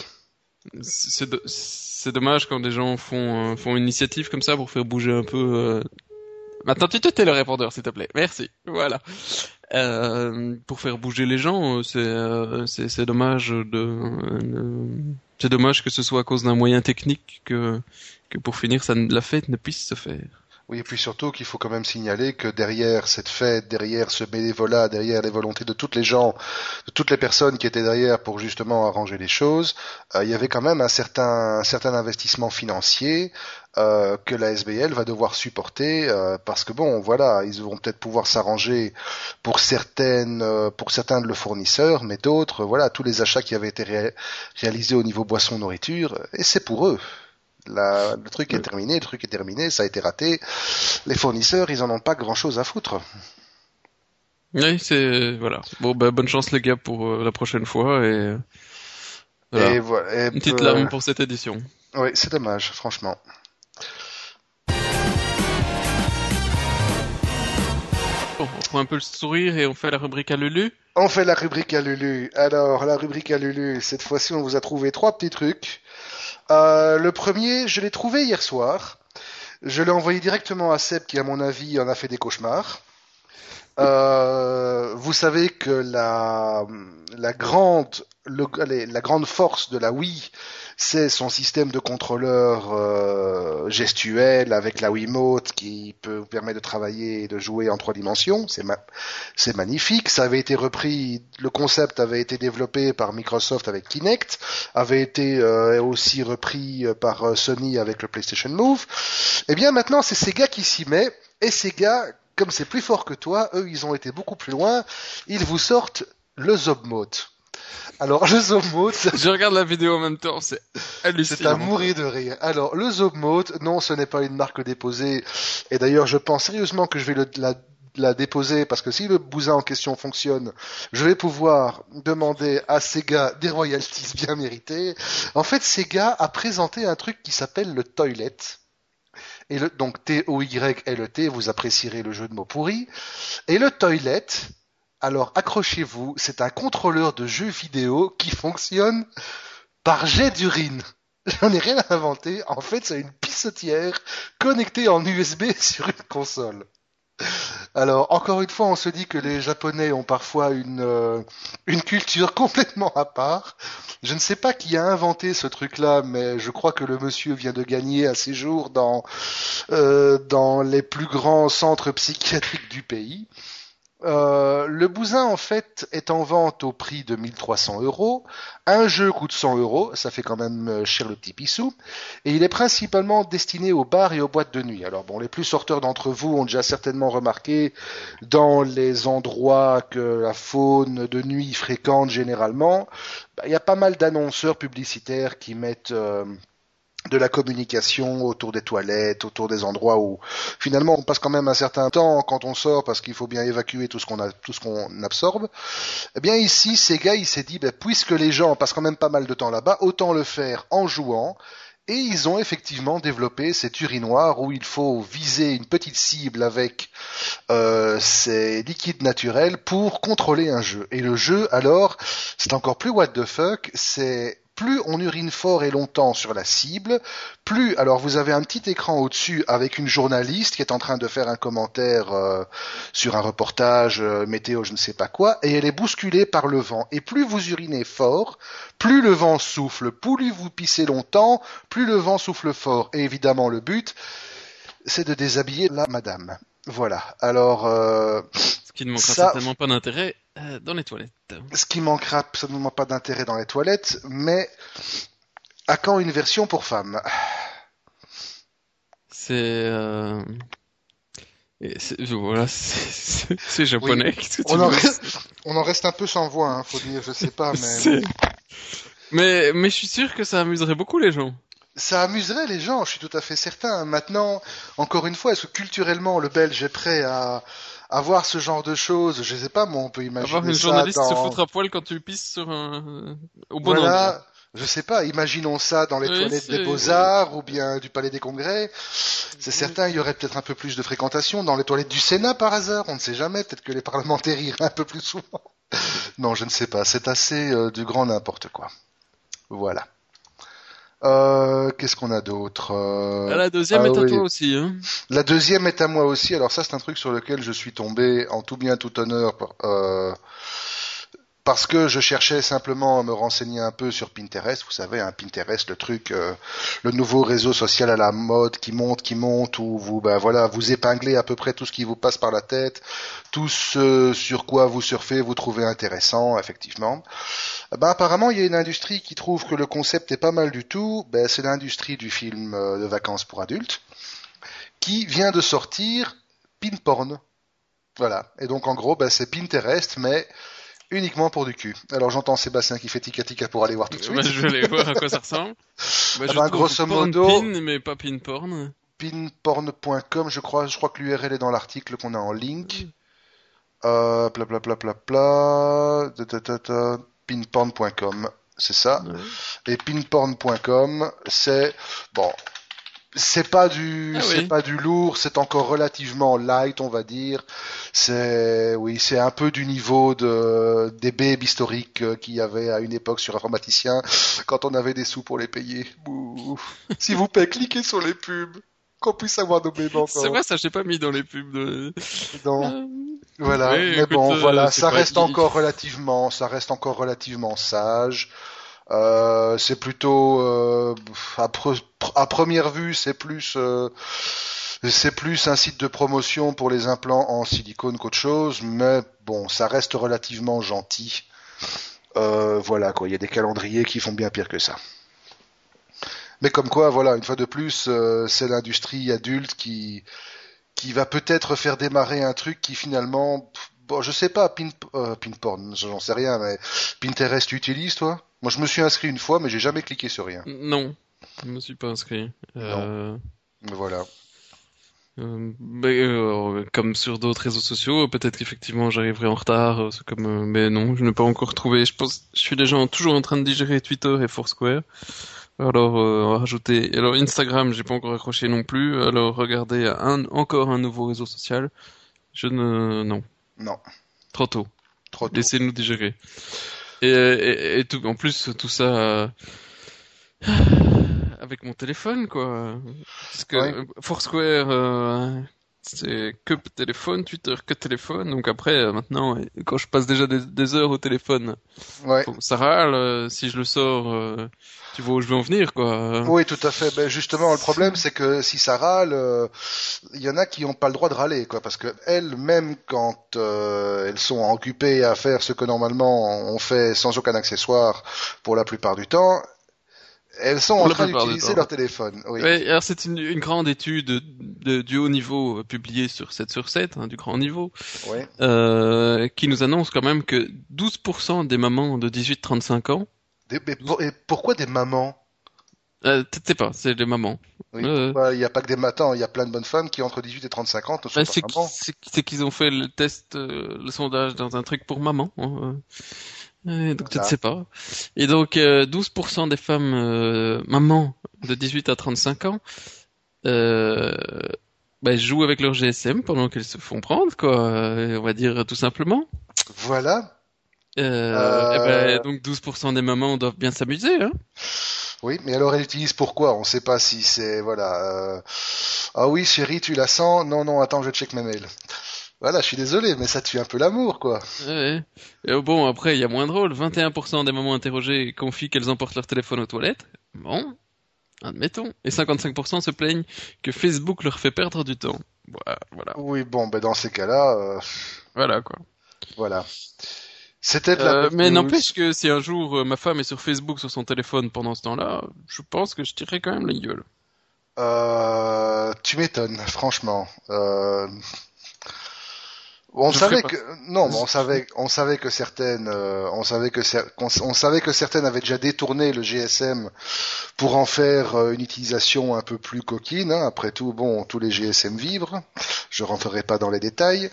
C'est do- c'est dommage quand des gens font font une initiative comme ça pour faire bouger un peu. Maintenant tu te tais le répondeur s'il te plaît. Merci. Voilà. Euh, pour faire bouger les gens, euh, c'est euh, c'est dommage de euh, c'est dommage que ce soit à cause d'un moyen technique que que pour finir ça la fête ne puisse se faire.
Oui, et puis surtout qu'il faut quand même signaler que derrière cette fête, derrière ce bénévolat, derrière les volontés de toutes les gens, de toutes les personnes qui étaient derrière pour justement arranger les choses, euh, il y avait quand même un certain, un certain investissement financier euh, que la SBL va devoir supporter euh, parce que bon, voilà, ils vont peut-être pouvoir s'arranger pour certaines, euh, pour certains de leurs fournisseurs, mais d'autres, voilà, tous les achats qui avaient été ré- réalisés au niveau boisson nourriture, et c'est pour eux. La- le truc est
Ouais.
terminé, le truc est terminé, ça a été raté. Les fournisseurs, ils en ont pas grand chose à foutre.
Oui, c'est voilà. Bon bah bonne chance les gars pour euh, la prochaine fois et Voilà.
Et voilà. et
Une petite larme pour cette édition.
Oui, c'est dommage, franchement.
On prend un peu le sourire et on fait la rubrique à Lulu.
On fait la rubrique à Lulu. Alors, la rubrique à Lulu, cette fois-ci, on vous a trouvé trois petits trucs. Euh, le premier, je l'ai trouvé hier soir. Je l'ai envoyé directement à Seb, qui, à mon avis, en a fait des cauchemars. Euh, vous savez que la, la grande, la grande force de la Wii, c'est son système de contrôleur euh, gestuel avec la Wiimote qui peut vous permettre de travailler et de jouer en trois dimensions. C'est ma- magnifique. Ça avait été repris, le concept avait été développé par Microsoft avec Kinect, avait été euh, aussi repris euh, par Sony avec le PlayStation Move. Eh bien maintenant c'est Sega qui s'y met et Sega, comme c'est plus fort que toi, eux ils ont été beaucoup plus loin. Ils vous sortent le Zob Mode. Alors le Zob Mode,
Je regarde la vidéo en même temps, c'est
c'est
hallucinant.
à mourir de rire. Alors, le Zobmode, non, ce n'est pas une marque déposée. Et d'ailleurs, je pense sérieusement que je vais le- la, la déposer parce que si le bousin en question fonctionne, je vais pouvoir demander à Sega des royalties bien méritées. En fait, Sega a présenté un truc qui s'appelle le Toilet. Et le, donc T-O-Y-L-E-T, vous apprécierez le jeu de mots pourri. Et le Toilet, alors accrochez-vous, c'est un contrôleur de jeux vidéo qui fonctionne par jet d'urine. J'en ai rien à inventer. En fait, c'est une pissotière connectée en USB sur une console. Alors, encore une fois, on se dit que les Japonais ont parfois une, euh, culture complètement à part. Je ne sais pas qui a inventé ce truc-là, mais je crois que le monsieur vient de gagner un séjour dans, euh, dans les plus grands centres psychiatriques du pays. Euh, le bousin, en fait, est en vente au prix de 1300 euros. Un jeu coûte 100 euros, ça fait quand même euh, cher le petit pissou. Et il est principalement destiné aux bars et aux boîtes de nuit. Alors bon, les plus sorteurs d'entre vous ont déjà certainement remarqué dans les endroits que la faune de nuit fréquente généralement, bah, il y a pas mal d'annonceurs publicitaires qui mettent euh, de la communication autour des toilettes, autour des endroits où finalement on passe quand même un certain temps quand on sort parce qu'il faut bien évacuer tout ce qu'on a, tout ce qu'on absorbe. Eh bien ici, Sega il s'est dit, ben, puisque les gens passent quand même pas mal de temps là-bas, autant le faire en jouant. Et ils ont effectivement développé cet urinoir où il faut viser une petite cible avec euh, ces liquides naturels pour contrôler un jeu. Et le jeu, alors, c'est encore plus what the fuck, c'est plus on urine fort et longtemps sur la cible, plus alors vous avez un petit écran au-dessus avec une journaliste qui est en train de faire un commentaire euh, sur un reportage euh, météo je ne sais pas quoi et elle est bousculée par le vent et plus vous urinez fort, plus le vent souffle, plus vous pissez longtemps, plus le vent souffle fort et évidemment le but c'est de déshabiller la madame. Voilà. Alors euh,
Ce qui ne manquera
Ça-
certainement pas d'intérêt euh, dans les toilettes.
ce qui manquera absolument pas d'intérêt dans les toilettes, mais à quand une version pour femmes?
C'est euh... c'est- voilà, c'est- japonais.
On en, reste, on en reste un peu sans voix, hein, faut dire, je sais pas, mais
Mais mais je suis sûr que ça amuserait beaucoup les gens.
ça amuserait les gens, je suis tout à fait certain. Maintenant, encore une fois, est-ce que culturellement le Belge est prêt à, à voir ce genre de choses Je sais pas, moi, on peut imaginer
Avoir une
ça
journaliste
dans...
se foutre à poil quand tu pisses sur un au bon endroit.
Voilà, je sais pas, imaginons ça dans les
Oui,
toilettes des Beaux-Arts ou bien du Palais des Congrès. C'est certain, il y aurait peut-être un peu plus de fréquentation dans les toilettes du Sénat par hasard, on ne sait jamais, peut-être que les parlementaires iraient un peu plus souvent. Non, je ne sais pas, c'est assez euh, du grand n'importe quoi. Voilà. Euh, Qu'est-ce qu'on a d'autre Euh,
Ah, la deuxième
ah
est à
oui.
toi aussi. Hein.
La deuxième est à moi aussi. Alors ça, c'est un truc sur lequel je suis tombé en tout bien tout honneur euh, parce que je cherchais simplement à me renseigner un peu sur Pinterest. Vous savez, un Pinterest, le truc, euh, le nouveau réseau social à la mode qui monte, qui monte, où vous, ben voilà, vous épinglez à peu près tout ce qui vous passe par la tête, tout ce sur quoi vous surfez, vous trouvez intéressant, effectivement. Ben apparemment, il y a une industrie qui trouve que le concept est pas mal du tout. Ben c'est l'industrie du film euh, de vacances pour adultes qui vient de sortir Pinporn. Voilà. Et donc en gros, ben, c'est Pinterest, mais uniquement pour du cul. Alors j'entends Sébastien qui fait tika tika pour aller voir tout de suite.
Bah, je vais aller voir à quoi ça ressemble. Bah, je
ben,
trouve
grosso modo-
pin, mais pas pin porn.
Pinporn.com, je crois, je crois que l'URL est dans l'article qu'on a en link. Euh, pla pla pla pla pla, pinporn.com. c'est ça.
Ouais.
Et pinporn.com, c'est bon, c'est pas du,
Ah
c'est pas du lourd, c'est encore relativement light, on va dire. C'est, oui, c'est un peu du niveau de des babes historiques euh, qu'il y avait à une époque sur informaticien quand on avait des sous pour les payer. S'il vous plaît, cliquez sur les pubs, qu'on puisse avoir nos bébés encore.
C'est vrai, ça j'ai pas mis dans les pubs de.
Non.
Euh,
Voilà, mais
écoute,
bon,
euh,
voilà, ça reste encore relativement, ça reste encore relativement sage. Euh, c'est plutôt euh, à, pre- à première vue, c'est plus, euh, c'est plus un site de promotion pour les implants en silicone qu'autre chose, mais bon, ça reste relativement gentil. Euh, voilà quoi, il y a des calendriers qui font bien pire que ça. Mais comme quoi, voilà, une fois de plus, euh, c'est l'industrie adulte qui qui va peut-être faire démarrer un truc qui finalement, bon, je sais pas, pin, j'en sais rien, mais Pinterest tu utilises toi? Moi, je me suis inscrit une fois, mais j'ai jamais cliqué sur rien.
Non, je me suis pas inscrit. Euh,
Mais voilà.
euh, mais, euh, comme sur d'autres réseaux sociaux, peut-être qu'effectivement j'arriverai en retard. euh, comme, euh, mais non, je n'ai pas encore trouvé. Je pense, je suis déjà toujours en train de digérer Twitter et Foursquare. Alors, euh, on va rajouter. Alors Instagram, j'ai pas encore accroché non plus. Alors regardez un, encore un nouveau réseau social. Je ne, non,
Non,
trop tôt.
trop tôt.
Laissez-nous digérer. Et, et, et tout, en plus, tout ça euh, avec mon téléphone, quoi. Parce que
Ouais.
euh, Foursquare, euh, c'est que téléphone, Twitter que téléphone. Donc après, euh, maintenant, quand je passe déjà des, des heures au téléphone,
Ouais.
ça râle. euh, si je le sors, euh, tu vois où je veux en venir, quoi.
Oui, tout à fait. Ben justement, le problème, c'est que si ça râle, euh, il y en a qui n'ont pas le droit de râler, quoi, parce que elles, même quand euh, elles sont occupées à faire ce que normalement on fait sans aucun accessoire pour la plupart du temps, elles sont en train d'utiliser leur téléphone. Oui.
Ouais, alors c'est une, une grande étude de, du haut niveau euh, publiée sur 7 sur 7, hein, du grand niveau. Euh, qui nous annonce quand même que 12% des mamans de 18-35 ans,
Des- mais pour- et pourquoi des mamans?
Euh, sais pas, c'est les mamans.
Oui,
Euh.
Il n'y a pas que des matins, il y a plein de bonnes femmes qui entre 18 et 35 ans ne sont
Bah,
pas
c'est
mamans.
c'est- c'est qu'ils ont fait le test, le sondage dans un truc pour maman. hein. Et donc tu ne sais pas. Et donc euh, 12% des femmes euh, mamans de 18 à 35 ans euh, bah, jouent avec leur GSM pendant qu'elles se font prendre, quoi. euh, on va dire tout simplement.
Voilà.
Euh,
Euh.
eh ben, donc 12% des mamans doivent bien s'amuser, hein.
Oui, mais alors elle utilise pourquoi On ne sait pas si c'est voilà. euh, Ah oui, chérie, tu la sens Non, non, attends, je check mes mails. Voilà, je suis désolé, mais ça tue un peu l'amour, quoi.
Ouais. Et euh, bon, après, il y a moins drôle. 21% des mamans interrogées confient qu'elles emportent leur téléphone aux toilettes. Bon, admettons. Et 55% se plaignent que Facebook leur fait perdre du temps. Voilà,
Oui, bon, ben dans ces cas-là, euh,
voilà quoi.
voilà. C'était
Euh, mais n'empêche que si un jour euh, ma femme est sur Facebook sur son téléphone pendant ce temps-là, je pense que je tirerai quand même la gueule.
Euh, tu m'étonnes, franchement. Euh, On
Je
savait que non, mais on savait, on savait que certaines, euh, on savait que cer- on savait que certaines avaient déjà détourné le GSM pour en faire euh, une utilisation un peu plus coquine. hein. Après tout, bon, tous les GSM vivent. Je rentrerai pas dans les détails,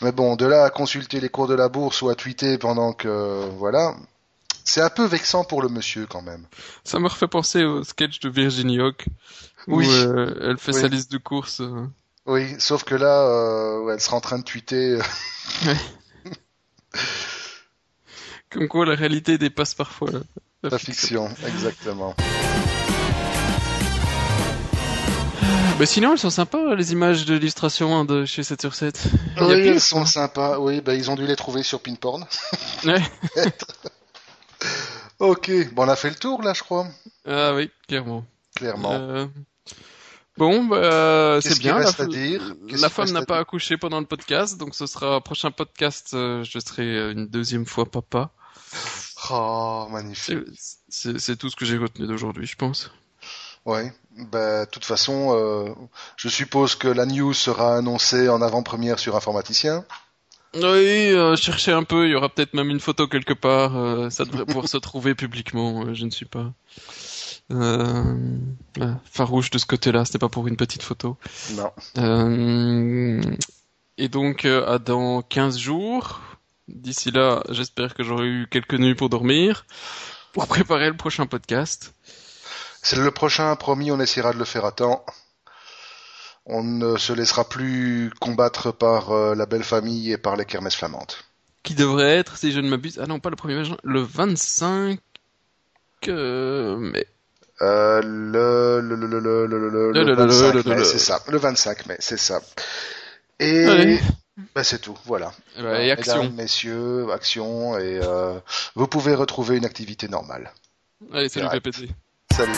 mais bon, de là à consulter les cours de la bourse ou à tweeter pendant que, voilà, c'est un peu vexant pour le monsieur quand même.
Ça me refait penser au sketch de Virginie Hawk où
Oui.
euh, elle fait
Oui.
sa liste de courses. Euh.
Oui, sauf que là, euh, elle sera en train de tweeter.
Comme quoi la réalité dépasse parfois la, la
La
fiction.
fiction, exactement.
Bah sinon elles sont sympas les images de l'illustration hein, de chez 7 sur 7. Il y a
Oui, elles sont sympas. Oui, bah, ils ont dû les trouver sur Pinporn.
Ouais.
Ok, bon, on a fait le tour là, je crois,
Ah oui, clairement.
clairement.
Euh, Bon, bah,
Qu'est-ce
c'est
qu'il
bien. la,
dire?
La femme n'a pas accouché pendant le podcast, donc ce sera prochain podcast. euh, je serai euh, une deuxième fois papa.
Oh, magnifique.
C'est- tout ce que j'ai retenu d'aujourd'hui, je pense.
Ouais, bah, de toute façon, euh, je suppose que la news sera annoncée en avant-première sur Informaticien.
Oui, euh, cherchez un peu. Il y aura peut-être même une photo quelque part. euh, ça devrait pouvoir se trouver publiquement. euh, je ne suis pas euh, euh, farouche de ce côté-là. C'était pas pour une petite photo.
Non.
Euh, et donc, euh, à dans 15 jours. D'ici là, j'espère que j'aurai eu quelques nuits pour dormir, pour préparer le prochain podcast.
C'est le prochain, promis, on essaiera de le faire à temps. On ne se laissera plus combattre par euh, la belle famille et par les kermesses flamandes.
Qui devrait être, si je ne m'abuse, ah non, pas le 1er mai, le 25 euh, mai.
Euh, le le le le le le le 25 mai, c'est ça. Le 25 mai, c'est ça. Et bah, c'est tout, voilà.
Action.
Messieurs, action et euh, vous pouvez retrouver une activité normale.
Allez, salut PPT.
Salut.